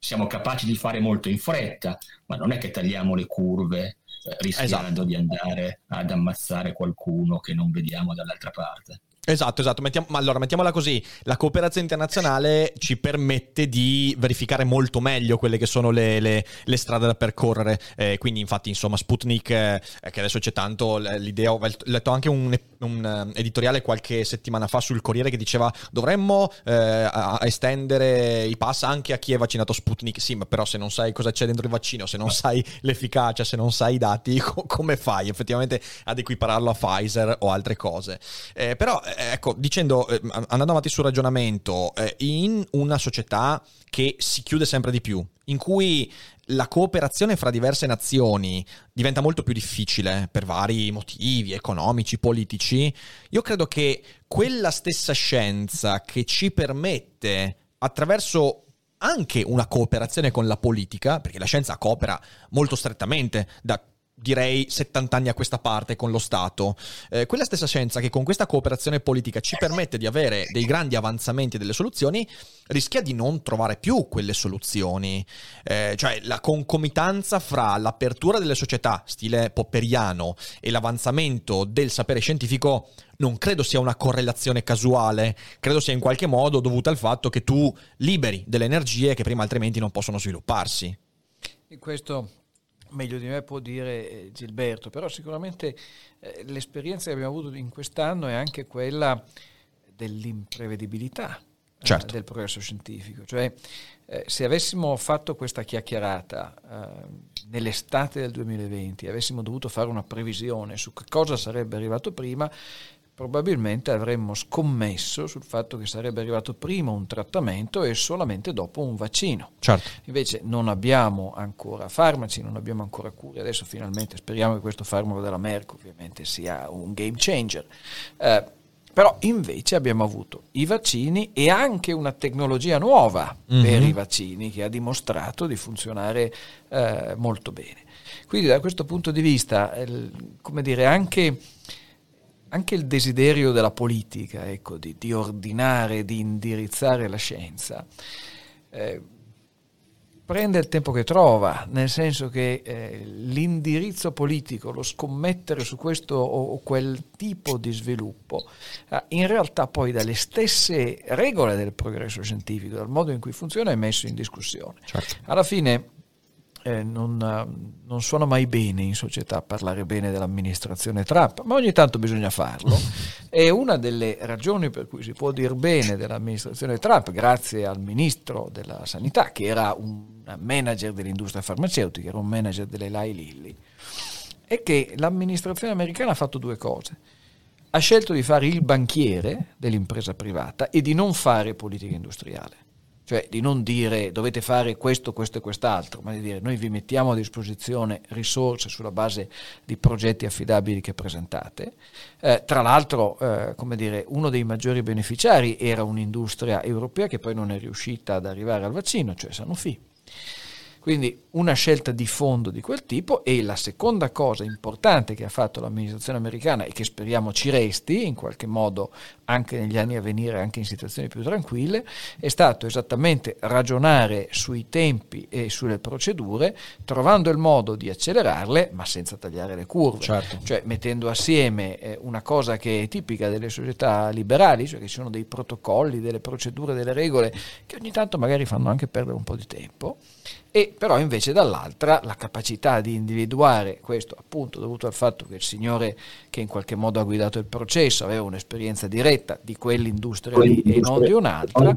siamo capaci di fare molto in fretta, ma non è che tagliamo le curve rischiando esatto. di andare ad ammazzare qualcuno che non vediamo dall'altra parte. Esatto, esatto. Mettiamo, ma allora mettiamola così: la cooperazione internazionale ci permette di verificare molto meglio quelle che sono le, le, le strade da percorrere. Eh, quindi, infatti, insomma, Sputnik, eh, che adesso c'è tanto l'idea. Ho letto anche un, un, eh, editoriale qualche settimana fa sul Corriere che diceva dovremmo eh, estendere i pass anche a chi è vaccinato Sputnik. Sì, ma però se non sai cosa c'è dentro il vaccino, se non sai l'efficacia, se non sai i dati, co- come fai effettivamente ad equipararlo a Pfizer o altre cose? Eh, però ecco, dicendo, eh, andando avanti sul ragionamento, eh, in una società che si chiude sempre di più, in cui la cooperazione fra diverse nazioni diventa molto più difficile per vari motivi economici, politici, io credo che quella stessa scienza che ci permette attraverso anche una cooperazione con la politica, perché la scienza coopera molto strettamente da direi 70 anni a questa parte con lo Stato. Eh, quella stessa scienza che con questa cooperazione politica ci permette di avere dei grandi avanzamenti e delle soluzioni, rischia di non trovare più quelle soluzioni. Eh, cioè la concomitanza fra l'apertura delle società, stile popperiano, e l'avanzamento del sapere scientifico non credo sia una correlazione casuale, credo sia in qualche modo dovuta al fatto che tu liberi delle energie che prima altrimenti non possono svilupparsi. Questo meglio di me può dire eh, Gilberto, però sicuramente eh, l'esperienza che abbiamo avuto in quest'anno è anche quella dell'imprevedibilità eh, certo. del progresso scientifico. Cioè, eh, se avessimo fatto questa chiacchierata eh, nell'estate del 2020, avessimo dovuto fare una previsione su che cosa sarebbe arrivato prima, probabilmente avremmo scommesso sul fatto che sarebbe arrivato prima un trattamento e solamente dopo un vaccino. Certo. Invece non abbiamo ancora farmaci, non abbiamo ancora cure, adesso finalmente speriamo che questo farmaco della Merck ovviamente sia un game changer. Eh, però invece abbiamo avuto i vaccini e anche una tecnologia nuova mm-hmm. per i vaccini che ha dimostrato di funzionare eh, molto bene. Quindi da questo punto di vista, eh, come dire, anche anche il desiderio della politica, ecco, di, di, ordinare, di indirizzare la scienza, eh, prende il tempo che trova, nel senso che eh, l'indirizzo politico, lo scommettere su questo o, o quel tipo di sviluppo, eh, in realtà poi dalle stesse regole del progresso scientifico, dal modo in cui funziona, è messo in discussione. Certo. Alla fine eh, non, non, suona mai bene in società parlare bene dell'amministrazione Trump, ma ogni tanto bisogna farlo. e una delle ragioni per cui si può dire bene dell'amministrazione Trump, grazie al ministro della sanità, che era un manager dell'industria farmaceutica, era un manager delle Lai Lilly, è che l'amministrazione americana ha fatto due cose. Ha scelto di fare il banchiere dell'impresa privata e di non fare politica industriale cioè di non dire dovete fare questo, questo e quest'altro, ma di dire noi vi mettiamo a disposizione risorse sulla base di progetti affidabili che presentate. Eh, tra l'altro, eh, come dire, uno dei maggiori beneficiari era un'industria europea che poi non è riuscita ad arrivare al vaccino, cioè Sanofi. Quindi una scelta di fondo di quel tipo e la seconda cosa importante che ha fatto l'amministrazione americana e che speriamo ci resti in qualche modo anche negli anni a venire, anche in situazioni più tranquille, è stato esattamente ragionare sui tempi e sulle procedure, trovando il modo di accelerarle, ma senza tagliare le curve, certo. cioè mettendo assieme eh, una cosa che è tipica delle società liberali, cioè che ci sono dei protocolli, delle procedure, delle regole che ogni tanto magari fanno anche perdere un po' di tempo e però invece dall'altra la capacità di individuare questo appunto dovuto al fatto che il signore che in qualche modo ha guidato il processo aveva un'esperienza diretta di quell'industria lì e non di un'altra,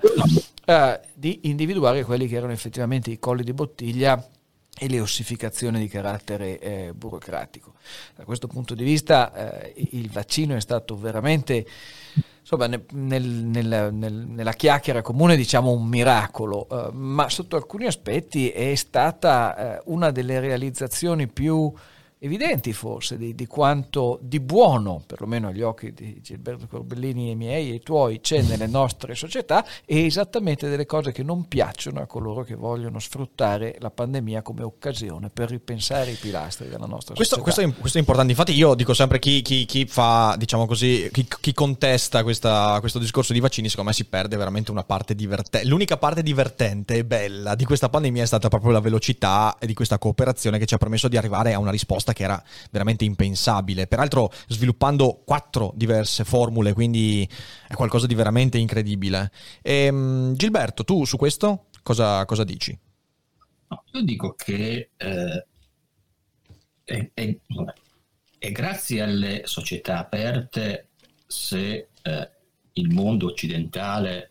eh, di individuare quelli che erano effettivamente i colli di bottiglia e le ossificazioni di carattere eh, burocratico. Da questo punto di vista eh, il vaccino è stato veramente insomma, nel, nel, nel, nella chiacchiera comune diciamo un miracolo, eh, ma sotto alcuni aspetti è stata eh, una delle realizzazioni più evidenti forse di, di, quanto di buono, perlomeno agli occhi di Gilberto Corbellini e miei e tuoi, c'è nelle nostre società e esattamente delle cose che non piacciono a coloro che vogliono sfruttare la pandemia come occasione per ripensare i pilastri della nostra questo, società. Questo è, questo è, importante, infatti io dico sempre chi, chi, chi fa, diciamo così, chi, chi contesta questa, questo discorso di vaccini, secondo me si perde veramente una parte divertente. L'unica parte divertente e bella di questa pandemia è stata proprio la velocità e di questa cooperazione che ci ha permesso di arrivare a una risposta cosa che era veramente impensabile. Peraltro sviluppando quattro diverse formule, quindi è qualcosa di veramente incredibile. E, um, Gilberto, tu su questo cosa, cosa dici? Io dico che eh, è, è, è, grazie alle società aperte se eh, il mondo occidentale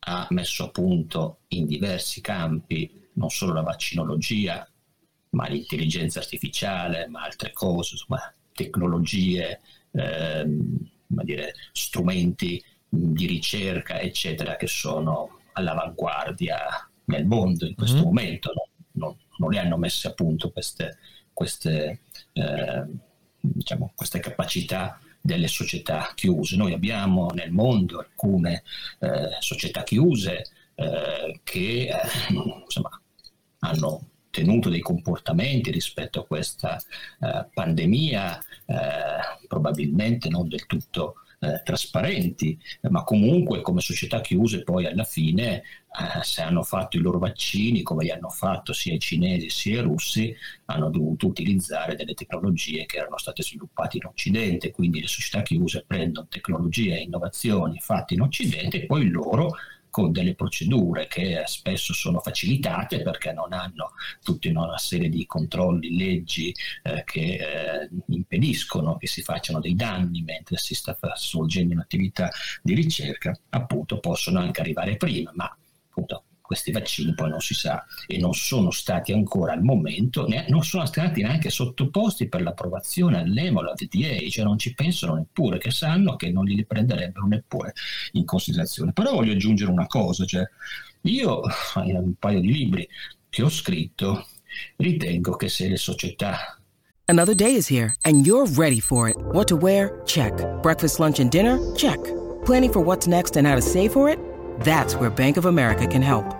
ha messo a punto in diversi campi non solo la vaccinologia, ma l'intelligenza artificiale, ma altre cose, insomma, tecnologie, ehm, dire, strumenti di ricerca, eccetera, che sono all'avanguardia nel mondo in questo mm-hmm. momento. No? Non, non, le hanno messe a punto queste, queste, eh, diciamo, queste capacità delle società chiuse. Noi abbiamo nel mondo alcune eh, società chiuse eh, che eh, insomma, hanno tenuto dei comportamenti rispetto a questa eh, pandemia eh, probabilmente non del tutto eh, trasparenti, ma comunque come società chiuse poi alla fine eh, se hanno fatto i loro vaccini come li hanno fatto sia i cinesi sia i russi hanno dovuto utilizzare delle tecnologie che erano state sviluppate in Occidente, quindi le società chiuse prendono tecnologie e innovazioni fatte in Occidente e poi loro con delle procedure che spesso sono facilitate perché non hanno tutta una serie di controlli, leggi eh, che eh, impediscono che si facciano dei danni mentre si sta svolgendo un'attività di ricerca, appunto possono anche arrivare prima, ma appunto questi vaccini poi non si sa e non sono stati ancora al momento, ne, non sono stati neanche sottoposti per l'approvazione all'EMO, alla FDA, cioè non ci pensano neppure, che sanno che non li prenderebbero neppure in considerazione. Però voglio aggiungere una cosa, cioè io in un paio di libri che ho scritto ritengo che se le società Another day is here and you're ready for it. What to wear? Check. Breakfast, lunch and dinner? Check. Planning for what's next and how to save for it? That's where Bank of America can help.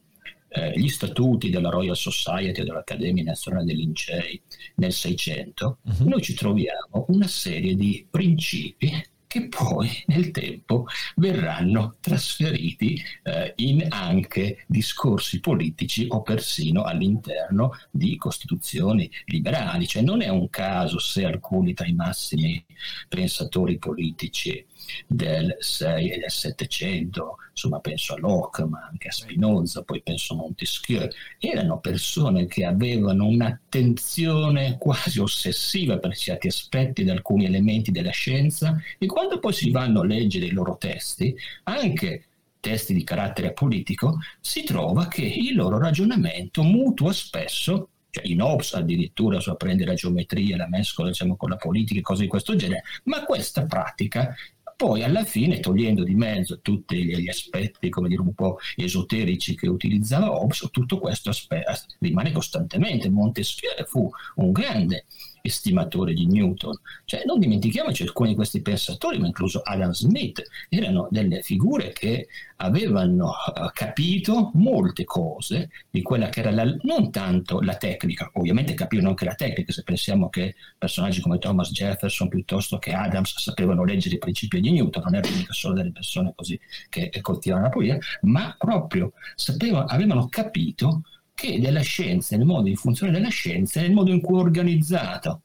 eh, gli statuti della Royal Society o dell'Accademia Nazionale dei Lincei nel 600, uh-huh. Mhm. noi ci troviamo una serie di principi che poi nel tempo verranno trasferiti eh, in anche discorsi politici o persino all'interno di costituzioni liberali. Cioè non è un caso se alcuni tra i massimi pensatori politici del 6 e del 700, insomma penso a Locke, ma anche a Spinoza, poi penso a Montesquieu, erano persone che avevano un'attenzione quasi ossessiva per certi aspetti di alcuni elementi della scienza e quando poi si vanno a leggere i loro testi, anche testi di carattere politico, si trova che il loro ragionamento mutua spesso cioè in Hobbes addirittura so, prende la geometria, la mescola diciamo, con la politica e cose di questo genere, ma questa pratica poi alla fine, togliendo di mezzo tutti gli aspetti, come dire, un po' esoterici che utilizzava Hobbes, tutto questo aspetto rimane costantemente. Montesquieu fu un grande estimatore di Newton. Cioè, non dimentichiamoci alcuni di questi pensatori, ma incluso Adam Smith, erano delle figure che avevano uh, capito molte cose di quella che era la, non tanto la tecnica, ovviamente capivano anche la tecnica, se pensiamo che personaggi come Thomas Jefferson piuttosto che Adams sapevano leggere i principi di Newton, non erano solo delle persone così che coltivano la poesia, ma proprio sapevano, avevano capito che della scienza, nel modo di funzione della scienza, nel modo in cui è organizzata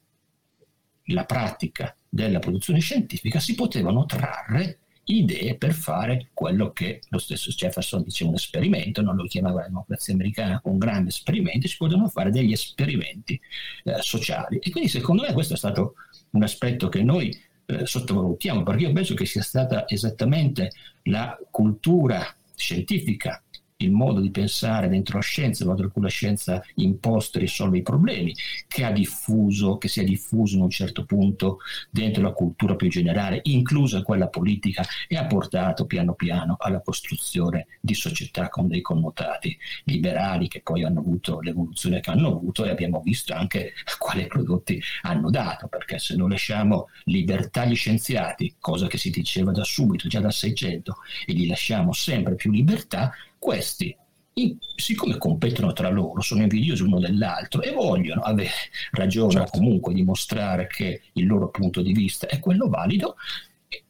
la pratica della produzione scientifica, si potevano trarre idee per fare quello che lo stesso Jefferson diceva un esperimento, non lo chiamava la democrazia americana, un grande esperimento, si potevano fare degli esperimenti eh, sociali. E quindi secondo me questo è stato un aspetto che noi eh, sottovalutiamo, perché io penso che sia stata esattamente la cultura scientifica il modo di pensare dentro la scienza, il modo in cui la scienza imposta e risolve i problemi, che ha diffuso, che si è diffuso in un certo punto dentro la cultura più generale, inclusa quella politica, e ha portato piano piano alla costruzione di società con dei connotati liberali che poi hanno avuto l'evoluzione che hanno avuto e abbiamo visto anche quali prodotti hanno dato, perché se non lasciamo libertà agli scienziati, cosa che si diceva da subito, già dal 600, e gli lasciamo sempre più libertà, questi, in, siccome competono tra loro, sono invidiosi uno dell'altro e vogliono avere ragione certo. comunque dimostrare che il loro punto di vista è quello valido,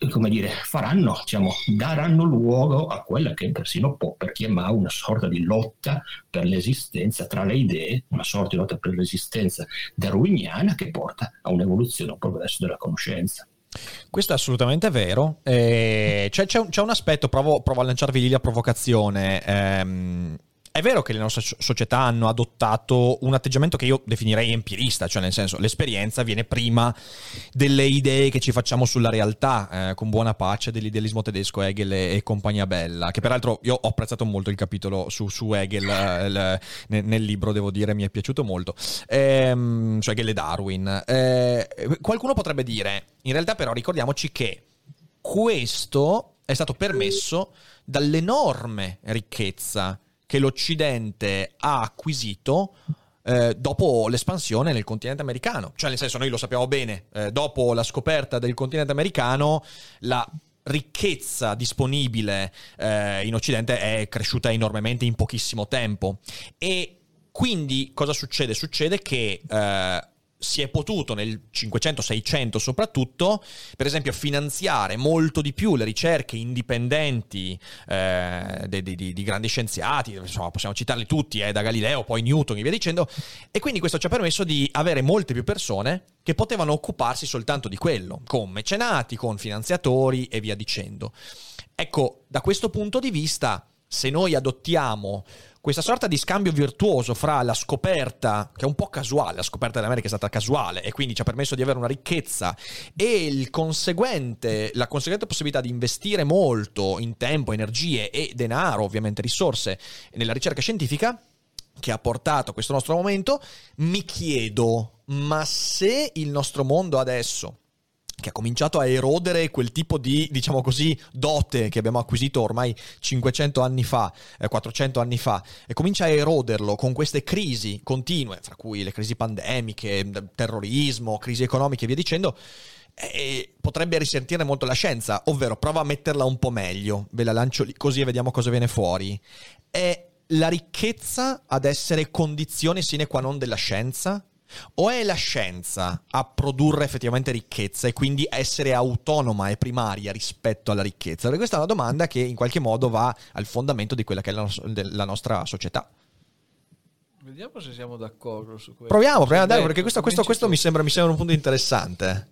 come dire, faranno, diciamo, daranno luogo a quella che persino Popper chiamava una sorta di lotta per l'esistenza tra le idee, una sorta di lotta per l'esistenza darwiniana che porta a un'evoluzione, a un progresso della conoscenza. Questo è assolutamente vero. Eh, c'è, c'è, un, c'è, un, aspetto, provo, provo, a lanciarvi lì la provocazione. Eh, è vero che le nostre società hanno adottato un atteggiamento che io definirei empirista, cioè nel senso l'esperienza viene prima delle idee che ci facciamo sulla realtà, eh, con buona pace dell'idealismo tedesco, Hegel e, compagnia bella, che peraltro io ho apprezzato molto il capitolo su, su Hegel eh, il, nel, libro, devo dire, mi è piaciuto molto, ehm, cioè Hegel e Darwin. Eh, qualcuno potrebbe dire, in realtà però ricordiamoci che questo è stato permesso dall'enorme ricchezza che l'Occidente ha acquisito eh, dopo l'espansione nel continente americano. Cioè, nel senso, noi lo sappiamo bene, eh, dopo la scoperta del continente americano, la ricchezza disponibile eh, in Occidente è cresciuta enormemente in pochissimo tempo. E quindi cosa succede? Succede che eh, si è potuto nel 500-600 soprattutto, per esempio, finanziare molto di più le ricerche indipendenti eh, di, di, di, grandi scienziati, insomma, possiamo citarli tutti, eh, da Galileo, poi Newton e via dicendo, e quindi questo ci ha permesso di avere molte più persone che potevano occuparsi soltanto di quello, con mecenati, con finanziatori e via dicendo. Ecco, da questo punto di vista, se noi adottiamo questa sorta di scambio virtuoso fra la scoperta, che è un po' casuale, la scoperta dell'America è stata casuale e quindi ci ha permesso di avere una ricchezza, e conseguente, la conseguente possibilità di investire molto in tempo, energie e denaro, ovviamente risorse, nella ricerca scientifica, che ha portato a questo nostro momento, mi chiedo, ma se il nostro mondo adesso che ha cominciato a erodere quel tipo di, diciamo così, dote che abbiamo acquisito ormai 500 anni fa, eh, 400 anni fa, e comincia a eroderlo con queste crisi continue, fra cui le crisi pandemiche, terrorismo, crisi economiche e via dicendo, eh, potrebbe risentire molto la scienza, ovvero prova a metterla un po' meglio, ve la lancio lì così e vediamo cosa viene fuori. È la ricchezza ad essere condizione sine qua non della scienza? O è la scienza a produrre effettivamente ricchezza e quindi essere autonoma e primaria rispetto alla ricchezza? Perché questa è una domanda che in qualche modo va al fondamento di quella che è la, la nostra società. Vediamo se siamo d'accordo su questo. Proviamo, proviamo ad andare perché questo, questo, questo mi, sembra, mi, sembra, un punto interessante.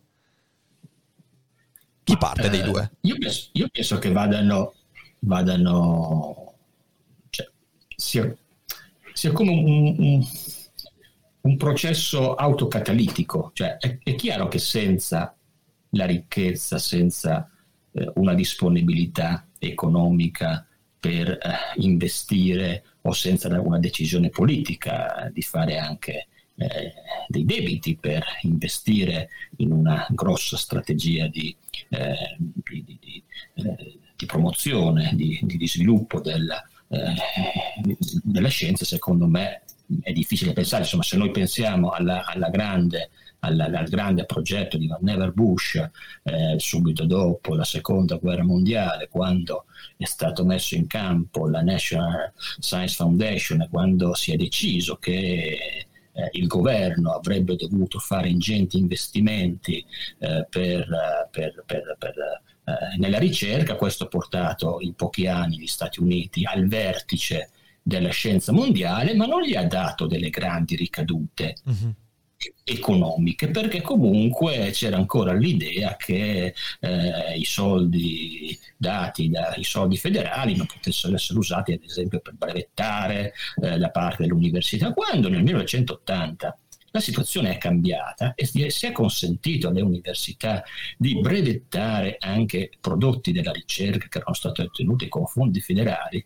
Chi parte eh, dei due? Io penso, io penso che vadano, vadano cioè, sia, sia come un, un un processo autocatalitico, cioè è, è chiaro che senza la ricchezza, senza eh, una disponibilità economica per eh, investire o senza una decisione politica di fare anche eh, dei debiti per investire in una grossa strategia di, eh, di, di, di eh, promozione, di, sviluppo della, eh, della scienza, secondo me è difficile pensare, insomma, se noi pensiamo alla, alla grande, al grande progetto di Vannevar Bush eh, subito dopo la seconda guerra mondiale, quando è stato messo in campo la National Science Foundation, quando si è deciso che eh, il governo avrebbe dovuto fare ingenti investimenti eh, per, per, per, per eh, nella ricerca, questo ha portato in pochi anni gli Stati Uniti al vertice della scienza mondiale, ma non gli ha dato delle grandi ricadute. Uh-huh economiche perché comunque c'era ancora l'idea che eh, i soldi dati dai soldi federali non potessero essere usati ad esempio per brevettare eh, da parte dell'università quando nel 1980 la situazione è cambiata e si è consentito alle università di brevettare anche prodotti della ricerca che erano stati ottenuti con fondi federali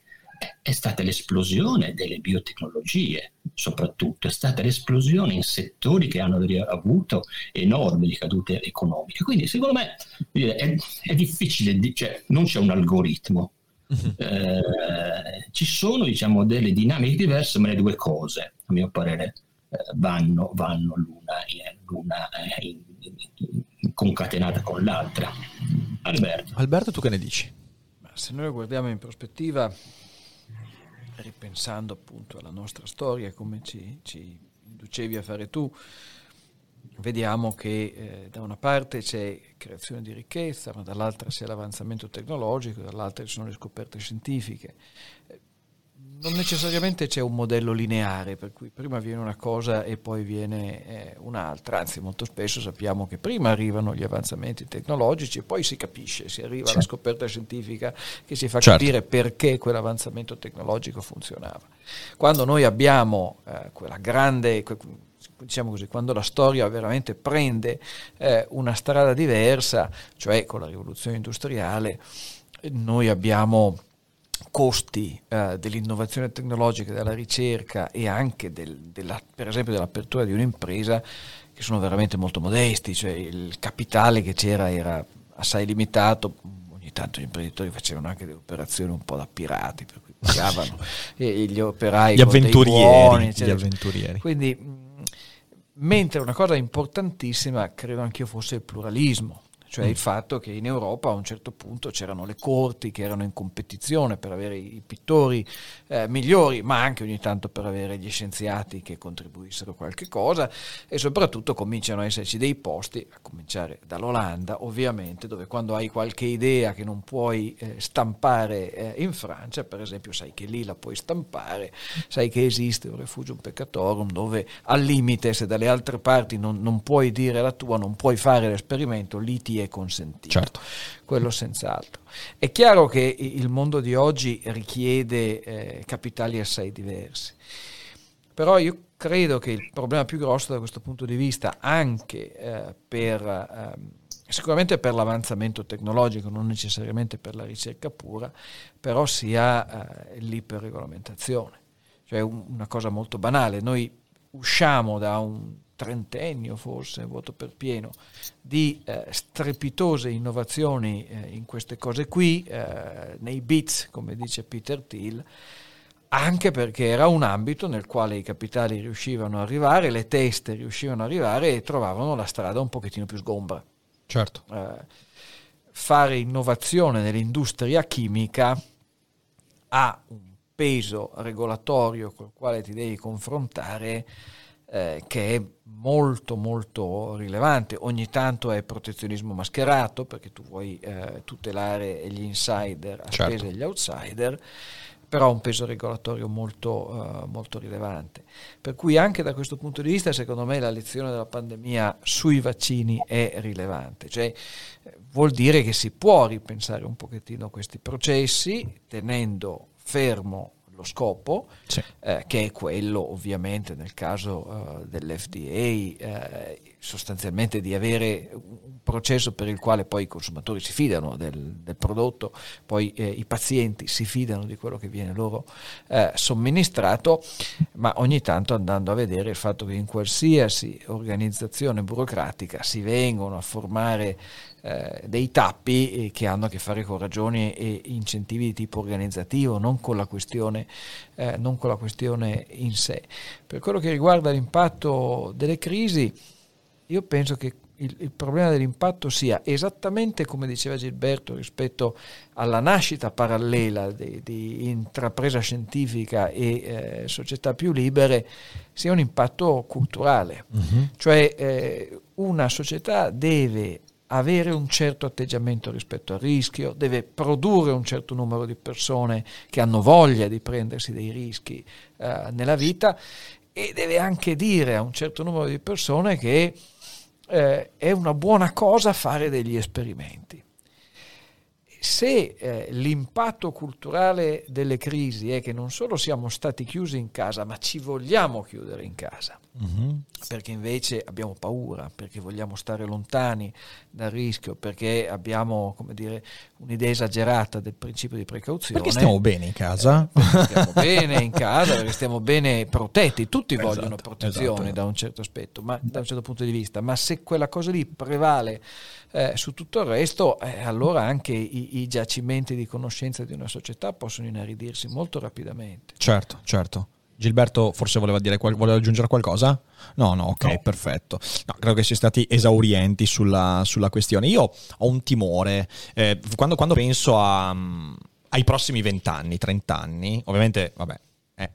è stata l'esplosione delle biotecnologie, soprattutto, è stata l'esplosione in settori che hanno avuto enormi ricadute economiche. Quindi, secondo me, è, è difficile, cioè, non c'è un algoritmo. Uh-huh. Eh, ci sono diciamo, delle dinamiche diverse, ma le due cose, a mio parere, eh, vanno, vanno l'una, l'una in, in, in, concatenata con l'altra. Alberto. Alberto, tu che ne dici? Se noi guardiamo in prospettiva, ripensando appunto alla nostra storia, come ci, ci inducevi a fare tu, vediamo che eh, da una parte c'è creazione di ricchezza, ma dall'altra c'è l'avanzamento tecnologico, dall'altra ci sono le scoperte scientifiche. Non necessariamente c'è un modello lineare, per cui prima viene una cosa e poi viene eh, un'altra, anzi molto spesso sappiamo che prima arrivano gli avanzamenti tecnologici e poi si capisce, si arriva certo. alla scoperta scientifica che si fa certo. capire perché quell'avanzamento tecnologico funzionava. Quando noi abbiamo eh, quella grande... Diciamo così, quando la storia veramente prende eh, una strada diversa, cioè con la rivoluzione industriale, noi abbiamo costi eh, dell'innovazione tecnologica, della ricerca e anche del, della, per esempio dell'apertura di un'impresa che sono veramente molto modesti, cioè il capitale che c'era era assai limitato, ogni tanto gli imprenditori facevano anche delle operazioni un po' da pirati, per cui pagavano gli operai gli avventurieri, buoni, gli avventurieri. Quindi, mentre una cosa importantissima credo anch'io fosse il pluralismo, cioè mm. il fatto che in Europa a un certo punto c'erano le corti che erano in competizione per avere i pittori eh, migliori, ma anche ogni tanto per avere gli scienziati che contribuissero qualche cosa e soprattutto cominciano a esserci dei posti, a cominciare dall'Olanda ovviamente, dove quando hai qualche idea che non puoi eh, stampare eh, in Francia, per esempio sai che lì la puoi stampare, sai che esiste un refugio un peccatorum dove al limite se dalle altre parti non, non puoi dire la tua, non puoi fare l'esperimento, lì ti è consentito. Certo. Quello senz'altro. È chiaro che il mondo di oggi richiede eh, capitali assai diversi, però io credo che il problema più grosso da questo punto di vista, anche eh, per... Eh, sicuramente per l'avanzamento tecnologico, non necessariamente per la ricerca pura, però sia eh, l'iperregolamentazione. Cioè un, una cosa molto banale, noi usciamo da un trentennio forse, voto per pieno, di eh, strepitose innovazioni eh, in queste cose qui, eh, nei bits, come dice Peter Thiel, anche perché era un ambito nel quale i capitali riuscivano ad arrivare, le teste riuscivano ad arrivare e trovavano la strada un pochettino più sgombra. Certo. Eh, fare innovazione nell'industria chimica ha un peso regolatorio col quale ti devi confrontare eh, che è molto molto rilevante. Ogni tanto è protezionismo mascherato perché tu vuoi eh, tutelare gli insider a certo. spese degli outsider, però ha un peso regolatorio molto, uh, molto rilevante. Per cui anche da questo punto di vista secondo me la lezione della pandemia sui vaccini è rilevante. Cioè, eh, vuol dire che si può ripensare un pochettino a questi processi tenendo fermo lo scopo, sì. eh, che è quello ovviamente nel caso uh, dell'FDA, eh, sostanzialmente di avere un processo per il quale poi i consumatori si fidano del, del prodotto, poi eh, i pazienti si fidano di quello che viene loro eh, somministrato, ma ogni tanto andando a vedere il fatto che in qualsiasi organizzazione burocratica si vengono a formare eh, dei tappi eh, che hanno a che fare con ragioni e incentivi di tipo organizzativo, non con la questione, eh, non con la questione in sé. Per quello che riguarda l'impatto delle crisi, io penso che il, il, problema dell'impatto sia esattamente come diceva Gilberto rispetto alla nascita parallela di, di intrapresa scientifica e eh, società più libere, sia un impatto culturale. Uh-huh. Cioè eh, una società deve avere un certo atteggiamento rispetto al rischio, deve produrre un certo numero di persone che hanno voglia di prendersi dei rischi eh, nella vita e deve anche dire a un certo numero di persone che eh, è una buona cosa fare degli esperimenti. Se eh, l'impatto culturale delle crisi è che non solo siamo stati chiusi in casa, ma ci vogliamo chiudere in casa, uh-huh. perché invece abbiamo paura, perché vogliamo stare lontani dal rischio, perché abbiamo come dire, un'idea esagerata del principio di precauzione. Perché stiamo bene in casa? Eh, stiamo bene in casa, perché stiamo bene protetti, tutti esatto, vogliono protezione esatto. da un certo aspetto, ma da un certo punto di vista, ma se quella cosa lì prevale eh, su tutto il resto, eh, allora anche i, i giacimenti di conoscenza di una società possono inaridirsi molto rapidamente. Certo, certo. Gilberto forse voleva, dire, voleva aggiungere qualcosa? No, no, ok, no. perfetto. No, credo che siano stati esaurienti sulla, sulla, questione. Io ho un timore, eh, quando, quando, penso a, ai prossimi 20 anni, 30 anni, ovviamente, vabbè,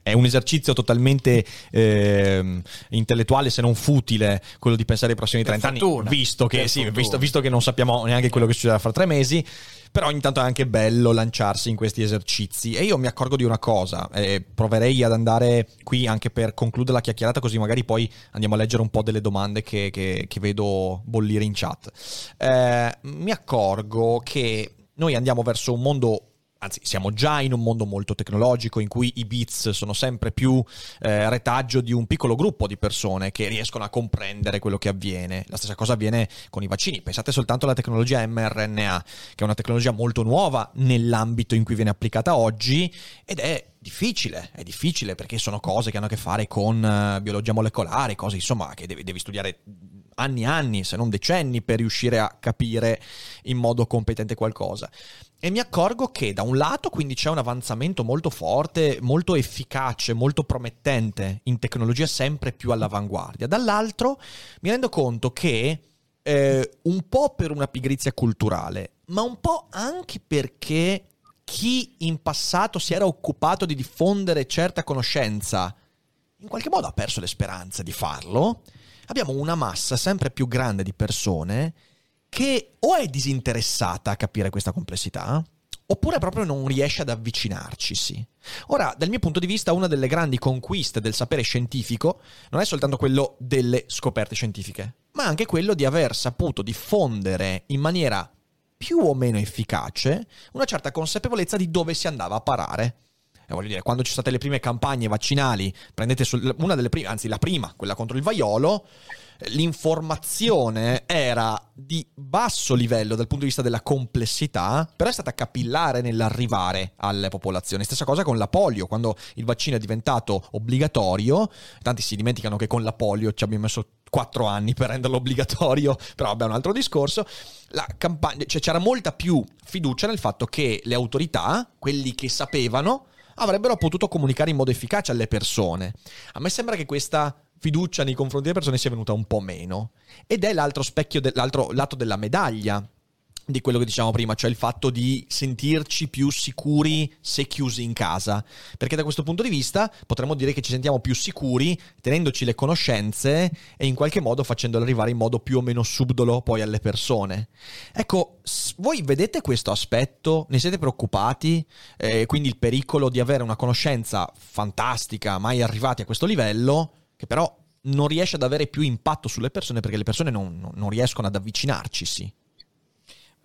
è un esercizio totalmente eh, intellettuale, se non futile, quello di pensare ai prossimi 30 fortuna, anni, visto che, sì, visto, visto che, non sappiamo neanche quello che succederà fra tre mesi. Però ogni tanto è anche bello lanciarsi in questi esercizi. E io mi accorgo di una cosa, eh, proverei ad andare qui anche per concludere la chiacchierata, così magari poi andiamo a leggere un po' delle domande che, che, che vedo bollire in chat. Eh, mi accorgo che noi andiamo verso un mondo anzi siamo già in un mondo molto tecnologico in cui i bits sono sempre più eh, retaggio di un piccolo gruppo di persone che riescono a comprendere quello che avviene. La stessa cosa avviene con i vaccini. Pensate soltanto alla tecnologia mRNA, che è una tecnologia molto nuova nell'ambito in cui viene applicata oggi ed è difficile, è difficile perché sono cose che hanno a che fare con uh, biologia molecolare, cose insomma che devi, devi studiare anni e anni, se non decenni, per riuscire a capire in modo competente qualcosa. E mi accorgo che da un lato quindi c'è un avanzamento molto forte, molto efficace, molto promettente in tecnologia sempre più all'avanguardia. Dall'altro mi rendo conto che eh, un po' per una pigrizia culturale, ma un po' anche perché chi in passato si era occupato di diffondere certa conoscenza in qualche modo ha perso le speranze di farlo, abbiamo una massa sempre più grande di persone che o è disinteressata a capire questa complessità, oppure proprio non riesce ad avvicinarcisi. Ora, dal mio punto di vista, una delle grandi conquiste del sapere scientifico non è soltanto quello delle scoperte scientifiche, ma anche quello di aver saputo diffondere in maniera più o meno efficace una certa consapevolezza di dove si andava a parare. E voglio dire, quando ci sono state le prime campagne vaccinali, prendete una delle prime, anzi la prima, quella contro il vaiolo, l'informazione era di basso livello dal punto di vista della complessità, però è stata capillare nell'arrivare alle popolazioni. Stessa cosa con la polio, quando il vaccino è diventato obbligatorio, tanti si dimenticano che con la polio ci abbiamo messo quattro anni per renderlo obbligatorio, però vabbè un altro discorso. Campagna, cioè c'era molta più fiducia nel fatto che le autorità, quelli che sapevano, avrebbero potuto comunicare in modo efficace alle persone. A me sembra che questa fiducia nei confronti delle persone sia venuta un po' meno. Ed è l'altro specchio, de- l'altro lato della medaglia di quello che dicevamo prima, cioè il fatto di sentirci più sicuri se chiusi in casa. Perché da questo punto di vista potremmo dire che ci sentiamo più sicuri tenendoci le conoscenze e in qualche modo facendole arrivare in modo più o meno subdolo poi alle persone. Ecco, voi vedete questo aspetto? Ne siete preoccupati? Eh, quindi il pericolo di avere una conoscenza fantastica, mai arrivati a questo livello, che però non riesce ad avere più impatto sulle persone perché le persone non, non riescono ad avvicinarci, sì.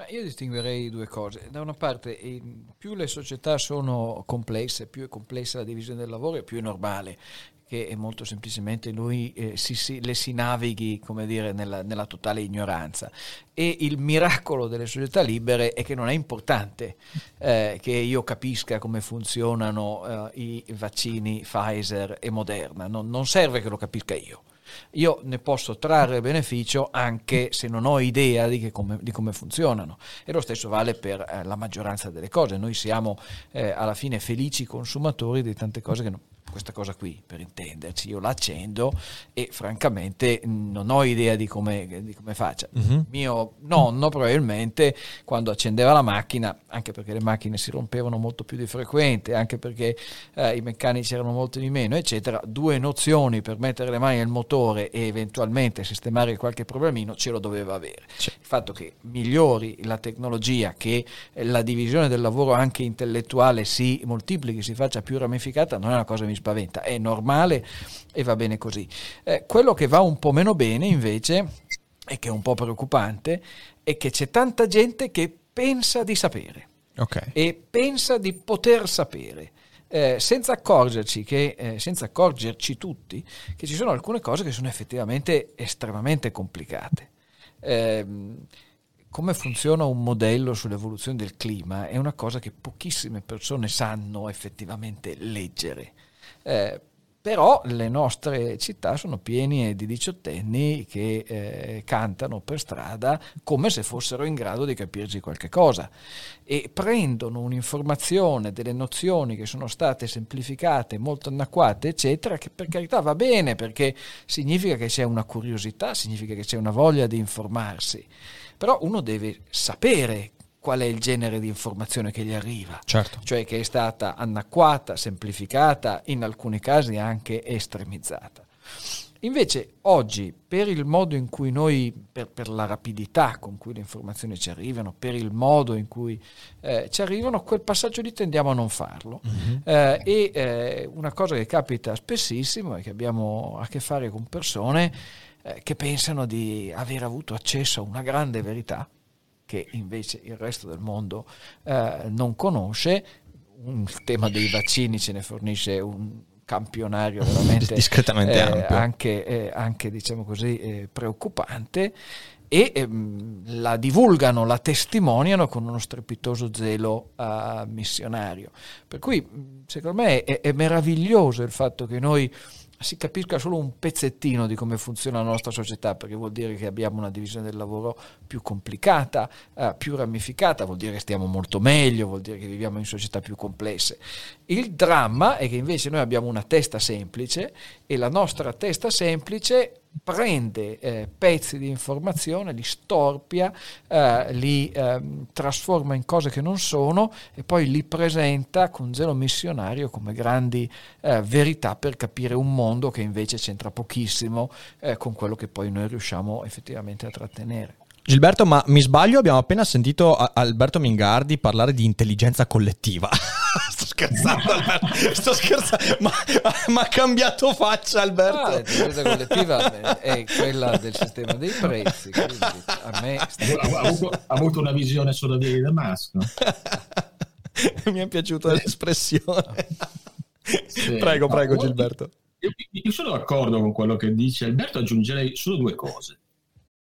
Io distinguerei due cose. Da una parte, più le società sono complesse, più è complessa la divisione del lavoro, più è normale che molto semplicemente noi eh, si, si, le si navighi dire, nella, nella, totale ignoranza. E il miracolo delle società libere è che non è importante eh, che io capisca come funzionano eh, i vaccini Pfizer e Moderna, non, non serve che lo capisca io io ne posso trarre beneficio anche se non ho idea di, come, di come, funzionano. E lo stesso vale per eh, la maggioranza delle cose. Noi siamo eh, alla fine felici consumatori di tante cose che non, questa cosa qui, per intenderci, io la accendo e francamente non ho idea di come, di come faccia. Uh-huh. Mio nonno probabilmente quando accendeva la macchina, anche perché le macchine si rompevano molto più di frequente, anche perché eh, i meccanici erano molto di meno, eccetera, due nozioni per mettere le mani nel motore e eventualmente sistemare qualche problemino ce lo doveva avere. Sì. Il fatto che migliori la tecnologia, che la divisione del lavoro anche intellettuale si moltiplichi, si faccia più ramificata, non è una cosa mi spaventa, è normale e va bene così. Eh, quello che va un po' meno bene invece, e che è un po' preoccupante, è che c'è tanta gente che pensa di sapere okay. e pensa di poter sapere. Eh, senza accorgerci che, eh, senza accorgerci tutti, che ci sono alcune cose che sono effettivamente estremamente complicate. Eh, come funziona un modello sull'evoluzione del clima è una cosa che pochissime persone sanno effettivamente leggere. Eh, però le nostre città sono piene di diciottenni che eh, cantano per strada come se fossero in grado di capirci qualche cosa. E prendono un'informazione, delle nozioni che sono state semplificate, molto anacquate, eccetera, che per carità va bene perché significa che c'è una curiosità, significa che c'è una voglia di informarsi, però uno deve sapere qual è il genere di informazione che gli arriva, certo. cioè che è stata anacquata, semplificata, in alcuni casi anche estremizzata. Invece oggi, per il modo in cui noi, per, per, la rapidità con cui le informazioni ci arrivano, per il modo in cui eh, ci arrivano, quel passaggio lì tendiamo a non farlo. Mm-hmm. Eh, e eh, una cosa che capita spessissimo è che abbiamo a che fare con persone eh, che pensano di aver avuto accesso a una grande verità che invece il resto del mondo eh, non conosce. Il tema dei vaccini ce ne fornisce un campionario veramente discretamente eh, anche, eh, anche, diciamo così eh, preoccupante e ehm, la divulgano, la testimoniano con uno strepitoso zelo uh, missionario. Per cui secondo me è, è meraviglioso il fatto che noi si capisca solo un pezzettino di come funziona la nostra società, perché vuol dire che abbiamo una divisione del lavoro più complicata, eh, più ramificata, vuol dire che stiamo molto meglio, vuol dire che viviamo in società più complesse. Il dramma è che invece noi abbiamo una testa semplice e la nostra testa semplice prende eh, pezzi di informazione, li storpia, eh, li eh, trasforma in cose che non sono e poi li presenta con zelo missionario come grandi eh, verità per capire un mondo che invece c'entra pochissimo eh, con quello che poi noi riusciamo effettivamente a trattenere. Gilberto, ma mi sbaglio? Abbiamo appena sentito Alberto Mingardi parlare di intelligenza collettiva. Sto scherzando, Alberto. Sto scherzando. Ma, ha cambiato faccia, Alberto. Ah, l'intelligenza collettiva è quella del sistema dei prezzi. A me ha, avuto, ha avuto una visione solo di Damasco. mi è piaciuta l'espressione. Sì. Prego, prego, Gilberto. Io, io sono d'accordo con quello che dice Alberto, aggiungerei solo due cose.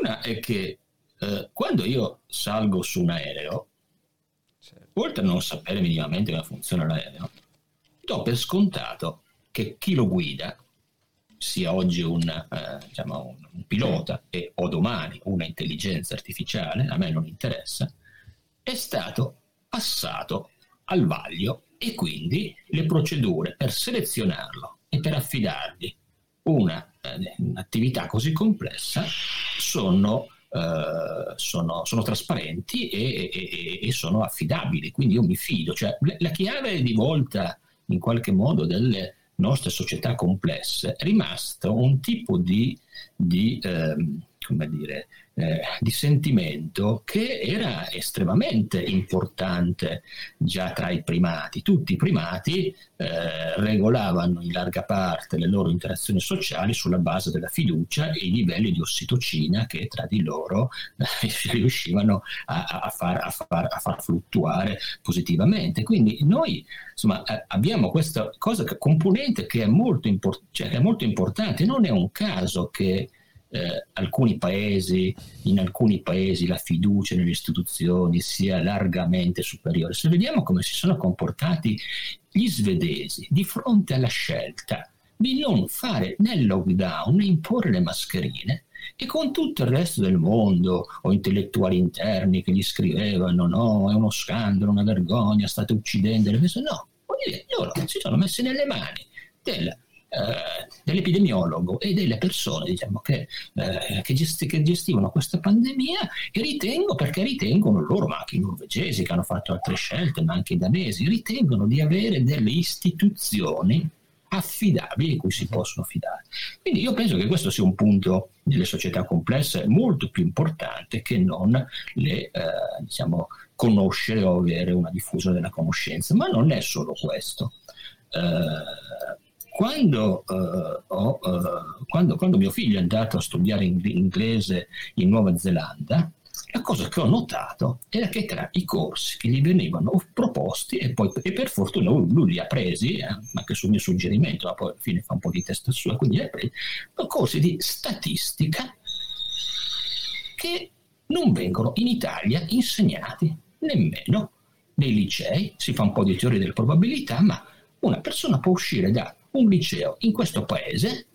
Una è che eh, quando io salgo su un aereo, certo. oltre a non sapere minimamente come funziona l'aereo, do per scontato che chi lo guida, sia oggi un, eh, diciamo un, un pilota e, o domani una intelligenza artificiale, a me non interessa, è stato passato al vaglio e quindi le procedure per selezionarlo e per affidargli un'attività così complessa sono, eh, sono, sono trasparenti e, e, e, sono affidabili, quindi io mi fido. Cioè, la chiave di volta in qualche modo delle nostre società complesse è rimasto un tipo di, di ehm, come dire, eh, di sentimento che era estremamente importante già tra i primati. Tutti i primati eh, regolavano in larga parte le loro interazioni sociali sulla base della fiducia e i livelli di ossitocina che tra di loro eh, riuscivano a, a, far, a, far, a, far, fluttuare positivamente. Quindi noi insomma, eh, abbiamo questa cosa, componente che è molto, import- cioè, è molto importante. Non è un caso che eh, alcuni paesi, in alcuni paesi la fiducia nelle istituzioni sia largamente superiore. Se vediamo come si sono comportati gli svedesi di fronte alla scelta di non fare né lockdown né imporre le mascherine, e con tutto il resto del mondo, o intellettuali interni che gli scrivevano: no, è uno scandalo, una vergogna, state uccidendo le persone. No, loro si sono messi nelle mani della eh, dell'epidemiologo e delle persone diciamo, che, eh, che, gesti- che, gestivano questa pandemia e ritengo, perché ritengono loro, ma anche i norvegesi che hanno fatto altre scelte, ma anche i danesi, ritengono di avere delle istituzioni affidabili cui si possono fidare. Quindi io penso che questo sia un punto nelle società complesse molto più importante che non le, eh, diciamo, conoscere o avere una diffusione della conoscenza. Ma non è solo questo. Eh, quando, uh, ho, uh, quando, quando, mio figlio è andato a studiare inglese in Nuova Zelanda, la cosa che ho notato era che tra i corsi che gli venivano proposti, e, poi, e per fortuna lui, lui, li ha presi, eh, anche sul mio suggerimento, ma poi alla fine fa un po' di testa sua, quindi li ha presi, corsi di statistica che non vengono in Italia insegnati nemmeno nei licei. Si fa un po' di teoria delle probabilità, ma una persona può uscire da un liceo in questo paese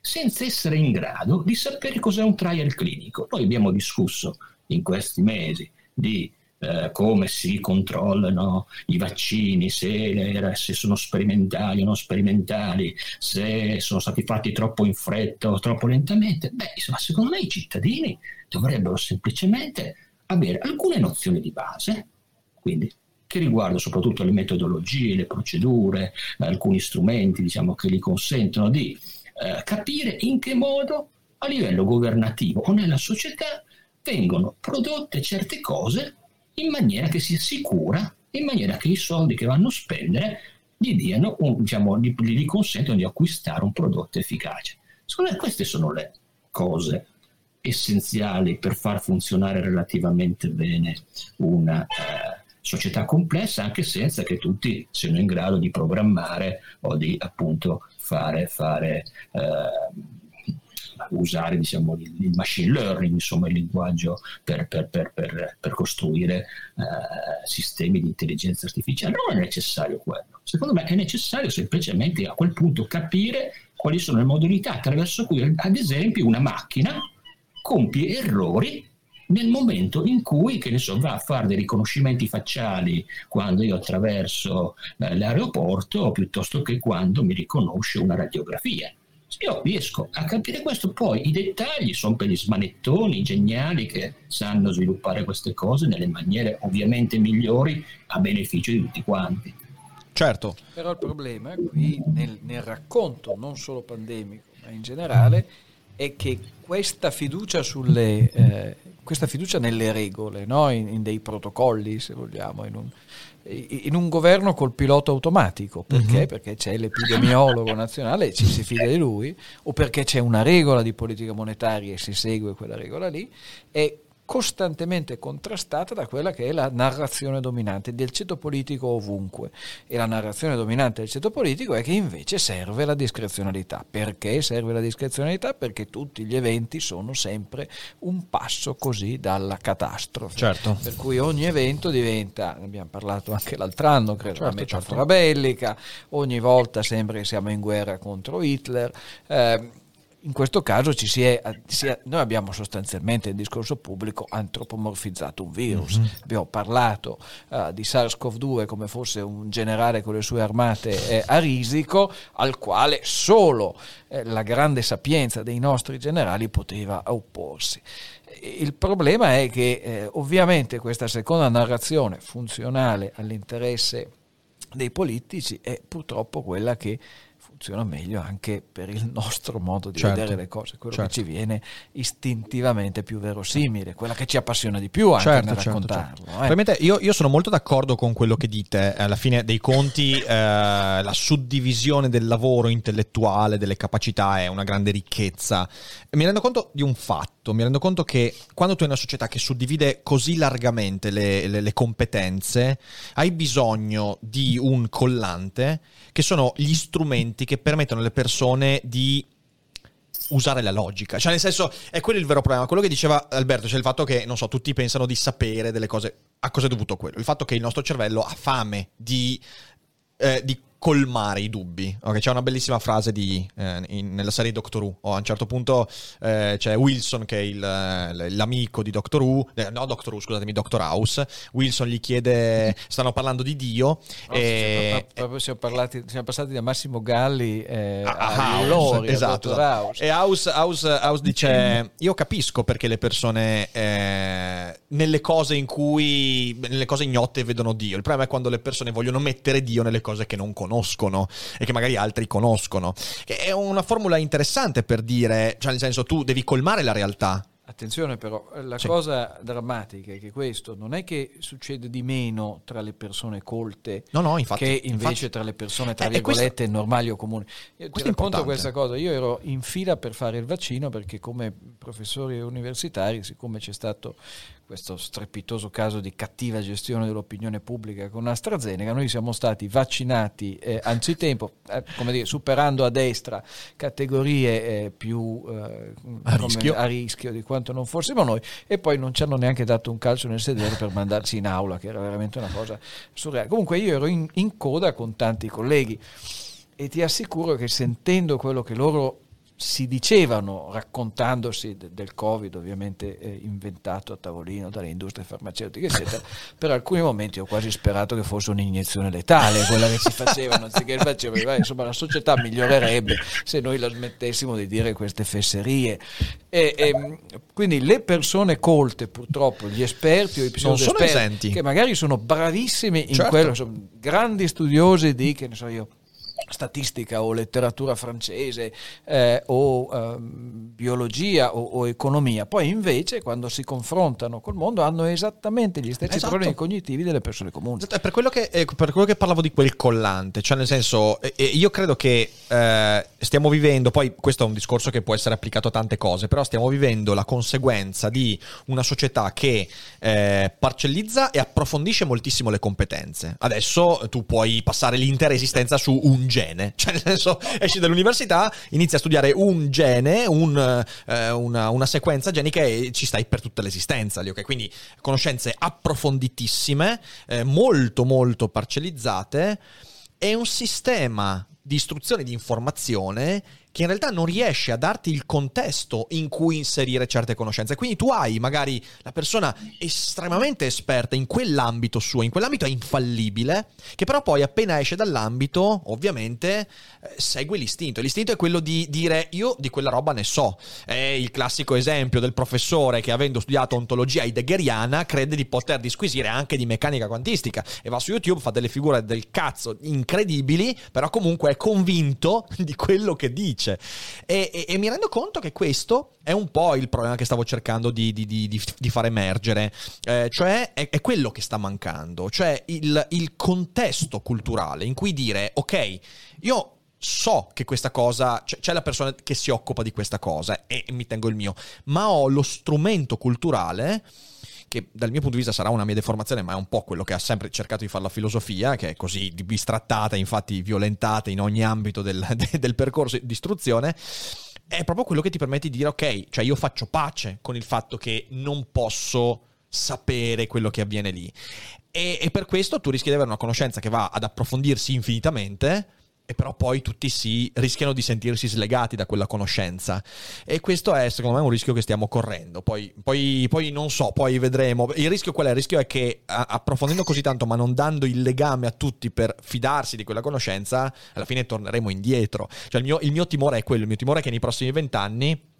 senza essere in grado di sapere cos'è un trial clinico. Noi abbiamo discusso in questi mesi di eh, come si controllano i vaccini, se, se, sono sperimentali o non sperimentali, se sono stati fatti troppo in fretta o troppo lentamente. Beh, insomma, secondo me i cittadini dovrebbero semplicemente avere alcune nozioni di base, quindi che riguardano soprattutto le metodologie, le procedure, alcuni strumenti diciamo, che gli consentono di eh, capire in che modo a livello governativo o nella società vengono prodotte certe cose in maniera che sia sicura, in maniera che i soldi che vanno a spendere gli, diano un, diciamo, gli, gli consentono di acquistare un prodotto efficace. Secondo me queste sono le cose essenziali per far funzionare relativamente bene una eh, società complessa, anche senza che tutti siano in grado di programmare o di appunto fare, fare eh, usare diciamo, il, machine learning, insomma il linguaggio per, per, per, per costruire eh, sistemi di intelligenza artificiale. Non è necessario quello. Secondo me è necessario semplicemente a quel punto capire quali sono le modalità attraverso cui, ad esempio, una macchina compie errori nel momento in cui, che ne so, va a fare dei riconoscimenti facciali quando io attraverso eh, l'aeroporto piuttosto che quando mi riconosce una radiografia. Io riesco a capire questo, poi i dettagli sono per gli smanettoni geniali che sanno sviluppare queste cose nelle maniere ovviamente migliori a beneficio di tutti quanti. Certo. Però il problema qui nel, nel racconto, non solo pandemico, ma in generale, è che questa fiducia, sulle, eh, questa fiducia nelle regole, no? in, in, dei protocolli, se vogliamo, in un, in un governo col pilota automatico, perché? Uh-huh. Perché c'è l'epidemiologo nazionale e ci si fida di lui, o perché c'è una regola di politica monetaria e si segue quella regola lì, e costantemente contrastata da quella che è la narrazione dominante del ceto politico ovunque. E la narrazione dominante del ceto politico è che invece serve la discrezionalità. Perché serve la discrezionalità? Perché tutti gli eventi sono sempre un passo così dalla catastrofe. Certo. Per cui ogni evento diventa, ne abbiamo parlato anche l'altro anno, credo, certo, una metafora certo. bellica, ogni volta sembra che siamo in guerra contro Hitler. Eh, in questo caso ci si è, si è, noi abbiamo sostanzialmente nel discorso pubblico antropomorfizzato un virus. Mm-hmm. Abbiamo parlato uh, di SARS-CoV-2 come fosse un generale con le sue armate eh, a risico, al quale solo eh, la grande sapienza dei nostri generali poteva opporsi. Il problema è che eh, ovviamente questa seconda narrazione funzionale all'interesse dei politici è purtroppo quella che funziona meglio anche per il nostro modo di certo, vedere le cose, quello certo. che ci viene istintivamente più verosimile, quella che ci appassiona di più anche certo, nel certo, raccontarlo. Certo. Eh. Io, io, sono molto d'accordo con quello che dite, alla fine dei conti eh, la suddivisione del lavoro intellettuale, delle capacità è una grande ricchezza. Mi rendo conto di un fatto, mi rendo conto che quando tu hai una società che suddivide così largamente le, le, le competenze, hai bisogno di un collante che sono gli strumenti che permettono alle persone di usare la logica. Cioè, nel senso, è quello il vero problema. Quello che diceva Alberto, cioè il fatto che, non so, tutti pensano di sapere delle cose. A cosa è dovuto quello? Il fatto che il nostro cervello ha fame di, eh, di colmare i dubbi. Okay, c'è una bellissima frase di, eh, in, nella serie Doctor Who. Oh, a un certo punto eh, c'è Wilson che è il, l'amico di Doctor Who, eh, no Doctor Who, scusatemi, Doctor House. Wilson gli chiede, stanno parlando di Dio. Oh, e, siamo, parlati, siamo passati da Massimo Galli eh, a, a House, Lori, esatto, House. E House, House, House, dice, io capisco perché le persone eh, nelle cose in cui, nelle cose ignote vedono Dio. Il problema è quando le persone vogliono mettere Dio nelle cose che non conoscono conoscono e che magari altri conoscono. Che è una formula interessante per dire, cioè nel senso tu devi colmare la realtà. Attenzione però, la sì. cosa drammatica è che questo non è che succede di meno tra le persone colte no, no, infatti, che invece infatti, tra le persone tra eh, virgolette questa, normali o comuni. Io ti racconto questa cosa, io ero in fila per fare il vaccino perché come professori universitari, siccome c'è stato questo strepitoso caso di cattiva gestione dell'opinione pubblica con AstraZeneca, noi siamo stati vaccinati eh, anzitempo, eh, come dire, superando a destra categorie eh, più eh, a, rischio. a, rischio. di quanto quanto non fossimo noi e poi non ci hanno neanche dato un calcio nel sedere per mandarci in aula, che era veramente una cosa surreale. Comunque io ero in, in coda con tanti colleghi e ti assicuro che sentendo quello che loro si dicevano, raccontandosi de- del Covid, ovviamente eh, inventato a tavolino dalle industrie farmaceutiche, eccetera, per alcuni momenti ho quasi sperato che fosse un'iniezione letale quella che si facevano, anziché il vaccino, perché, insomma la società migliorerebbe se noi la smettessimo di dire queste fesserie. E, e, quindi le persone colte, purtroppo, gli esperti o i pseudo-esperti, che magari sono bravissimi in certo. quello, sono grandi studiosi di, che ne so io, statistica o letteratura francese eh, o eh, biologia o, o, economia, poi invece quando si confrontano col mondo hanno esattamente gli stessi esatto. problemi cognitivi delle persone comuni. Esatto, è per quello, che, è per quello che parlavo di quel collante, cioè nel senso io credo che eh, stiamo vivendo, poi questo è un discorso che può essere applicato a tante cose, però stiamo vivendo la conseguenza di una società che eh, parcellizza e approfondisce moltissimo le competenze. Adesso tu puoi passare l'intera esistenza su un gene, cioè nel senso esci dall'università, inizi a studiare un gene, un, eh, una, una, sequenza genica e ci stai per tutta l'esistenza lì, ok? Quindi conoscenze approfonditissime, eh, molto molto parcellizzate e un sistema di istruzione di informazione che in realtà non riesce a darti il contesto in cui inserire certe conoscenze. Quindi tu hai magari la persona estremamente esperta in quell'ambito suo, in quell'ambito è infallibile, che però poi appena esce dall'ambito, ovviamente, eh, segue l'istinto. L'istinto è quello di dire io di quella roba ne so. È il classico esempio del professore che avendo studiato ontologia heideggeriana crede di poter disquisire anche di meccanica quantistica e va su YouTube, fa delle figure del cazzo incredibili, però comunque è convinto di quello che dice dice. E, e, e, mi rendo conto che questo è un po' il problema che stavo cercando di, di, di, di far emergere, eh, cioè è, è, quello che sta mancando, cioè il, il contesto culturale in cui dire, ok, io so che questa cosa, cioè, c'è la persona che si occupa di questa cosa e mi tengo il mio, ma ho lo strumento culturale che dal mio punto di vista sarà una mia deformazione, ma è un po' quello che ha sempre cercato di fare la filosofia, che è così bistrattata, infatti violentata in ogni ambito del, del percorso di istruzione è proprio quello che ti permette di dire ok, cioè io faccio pace con il fatto che non posso sapere quello che avviene lì. E, e, per questo tu rischi di avere una conoscenza che va ad approfondirsi infinitamente, e però poi tutti si rischiano di sentirsi slegati da quella conoscenza. E questo è secondo me un rischio che stiamo correndo. Poi, poi, poi non so, poi vedremo. Il rischio qual è? Il rischio è che approfondendo così tanto ma non dando il legame a tutti per fidarsi di quella conoscenza alla fine torneremo indietro. Cioè il mio, il mio timore è quello, il mio timore è che nei prossimi vent'anni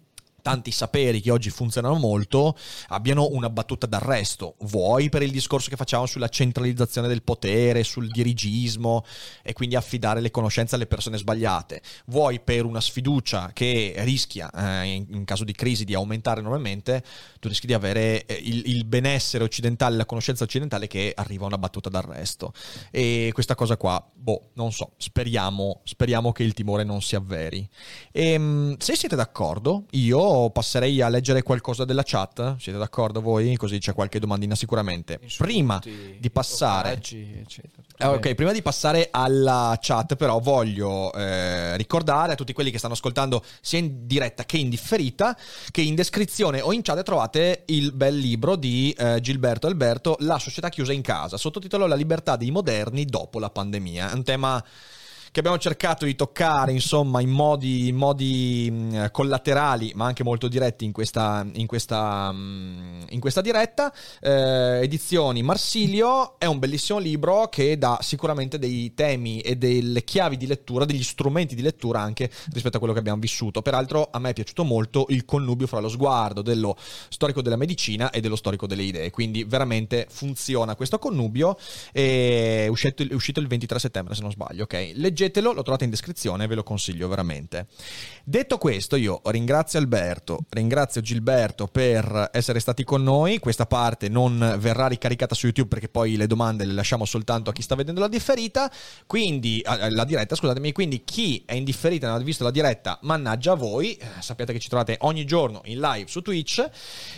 tanti saperi che oggi funzionano molto abbiano una battuta d'arresto, vuoi per il discorso che facciamo sulla centralizzazione del potere, sul dirigismo e quindi affidare le conoscenze alle persone sbagliate, vuoi per una sfiducia che rischia eh, in, in, caso di crisi di aumentare enormemente, tu rischi di avere eh, il, il, benessere occidentale, la conoscenza occidentale che arriva a una battuta d'arresto. E questa cosa qua, boh, non so, speriamo, speriamo che il timore non si avveri. E, ehm, se siete d'accordo, io passerei a leggere qualcosa della chat. Siete d'accordo voi? Così c'è qualche domandina sicuramente. Prima di passare... Eh, ok, prima di passare alla chat però voglio eh, ricordare a tutti quelli che stanno ascoltando sia in diretta che in differita che in descrizione o in chat trovate il bel libro di eh, Gilberto Alberto La società chiusa in casa, sottotitolo La libertà dei moderni dopo la pandemia. È un tema che abbiamo cercato di toccare insomma in modi, in modi mh, collaterali ma anche molto diretti in questa, in questa, mh, in questa diretta. Eh, edizioni Marsilio è un bellissimo libro che dà sicuramente dei temi e delle chiavi di lettura, degli strumenti di lettura anche rispetto a quello che abbiamo vissuto. Peraltro a me è piaciuto molto il connubio fra lo sguardo dello storico della medicina e dello storico delle idee, quindi veramente funziona questo connubio. È uscito, è uscito il 23 settembre se non sbaglio, ok? Leggete leggetelo, lo trovate in descrizione, ve lo consiglio veramente. Detto questo, io ringrazio Alberto, ringrazio Gilberto per essere stati con noi. Questa parte non verrà ricaricata su YouTube perché poi le domande le lasciamo soltanto a chi sta vedendo la differita. Quindi, la diretta, scusatemi, quindi chi è in differita e non ha visto la diretta, mannaggia a voi. Eh, sappiate che ci trovate ogni giorno in live su Twitch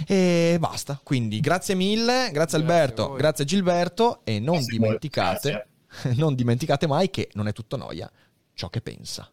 e basta. Quindi grazie mille, grazie, grazie Alberto, grazie Gilberto e non grazie dimenticate... Grazie non dimenticate mai che non è tutto noia ciò che pensa.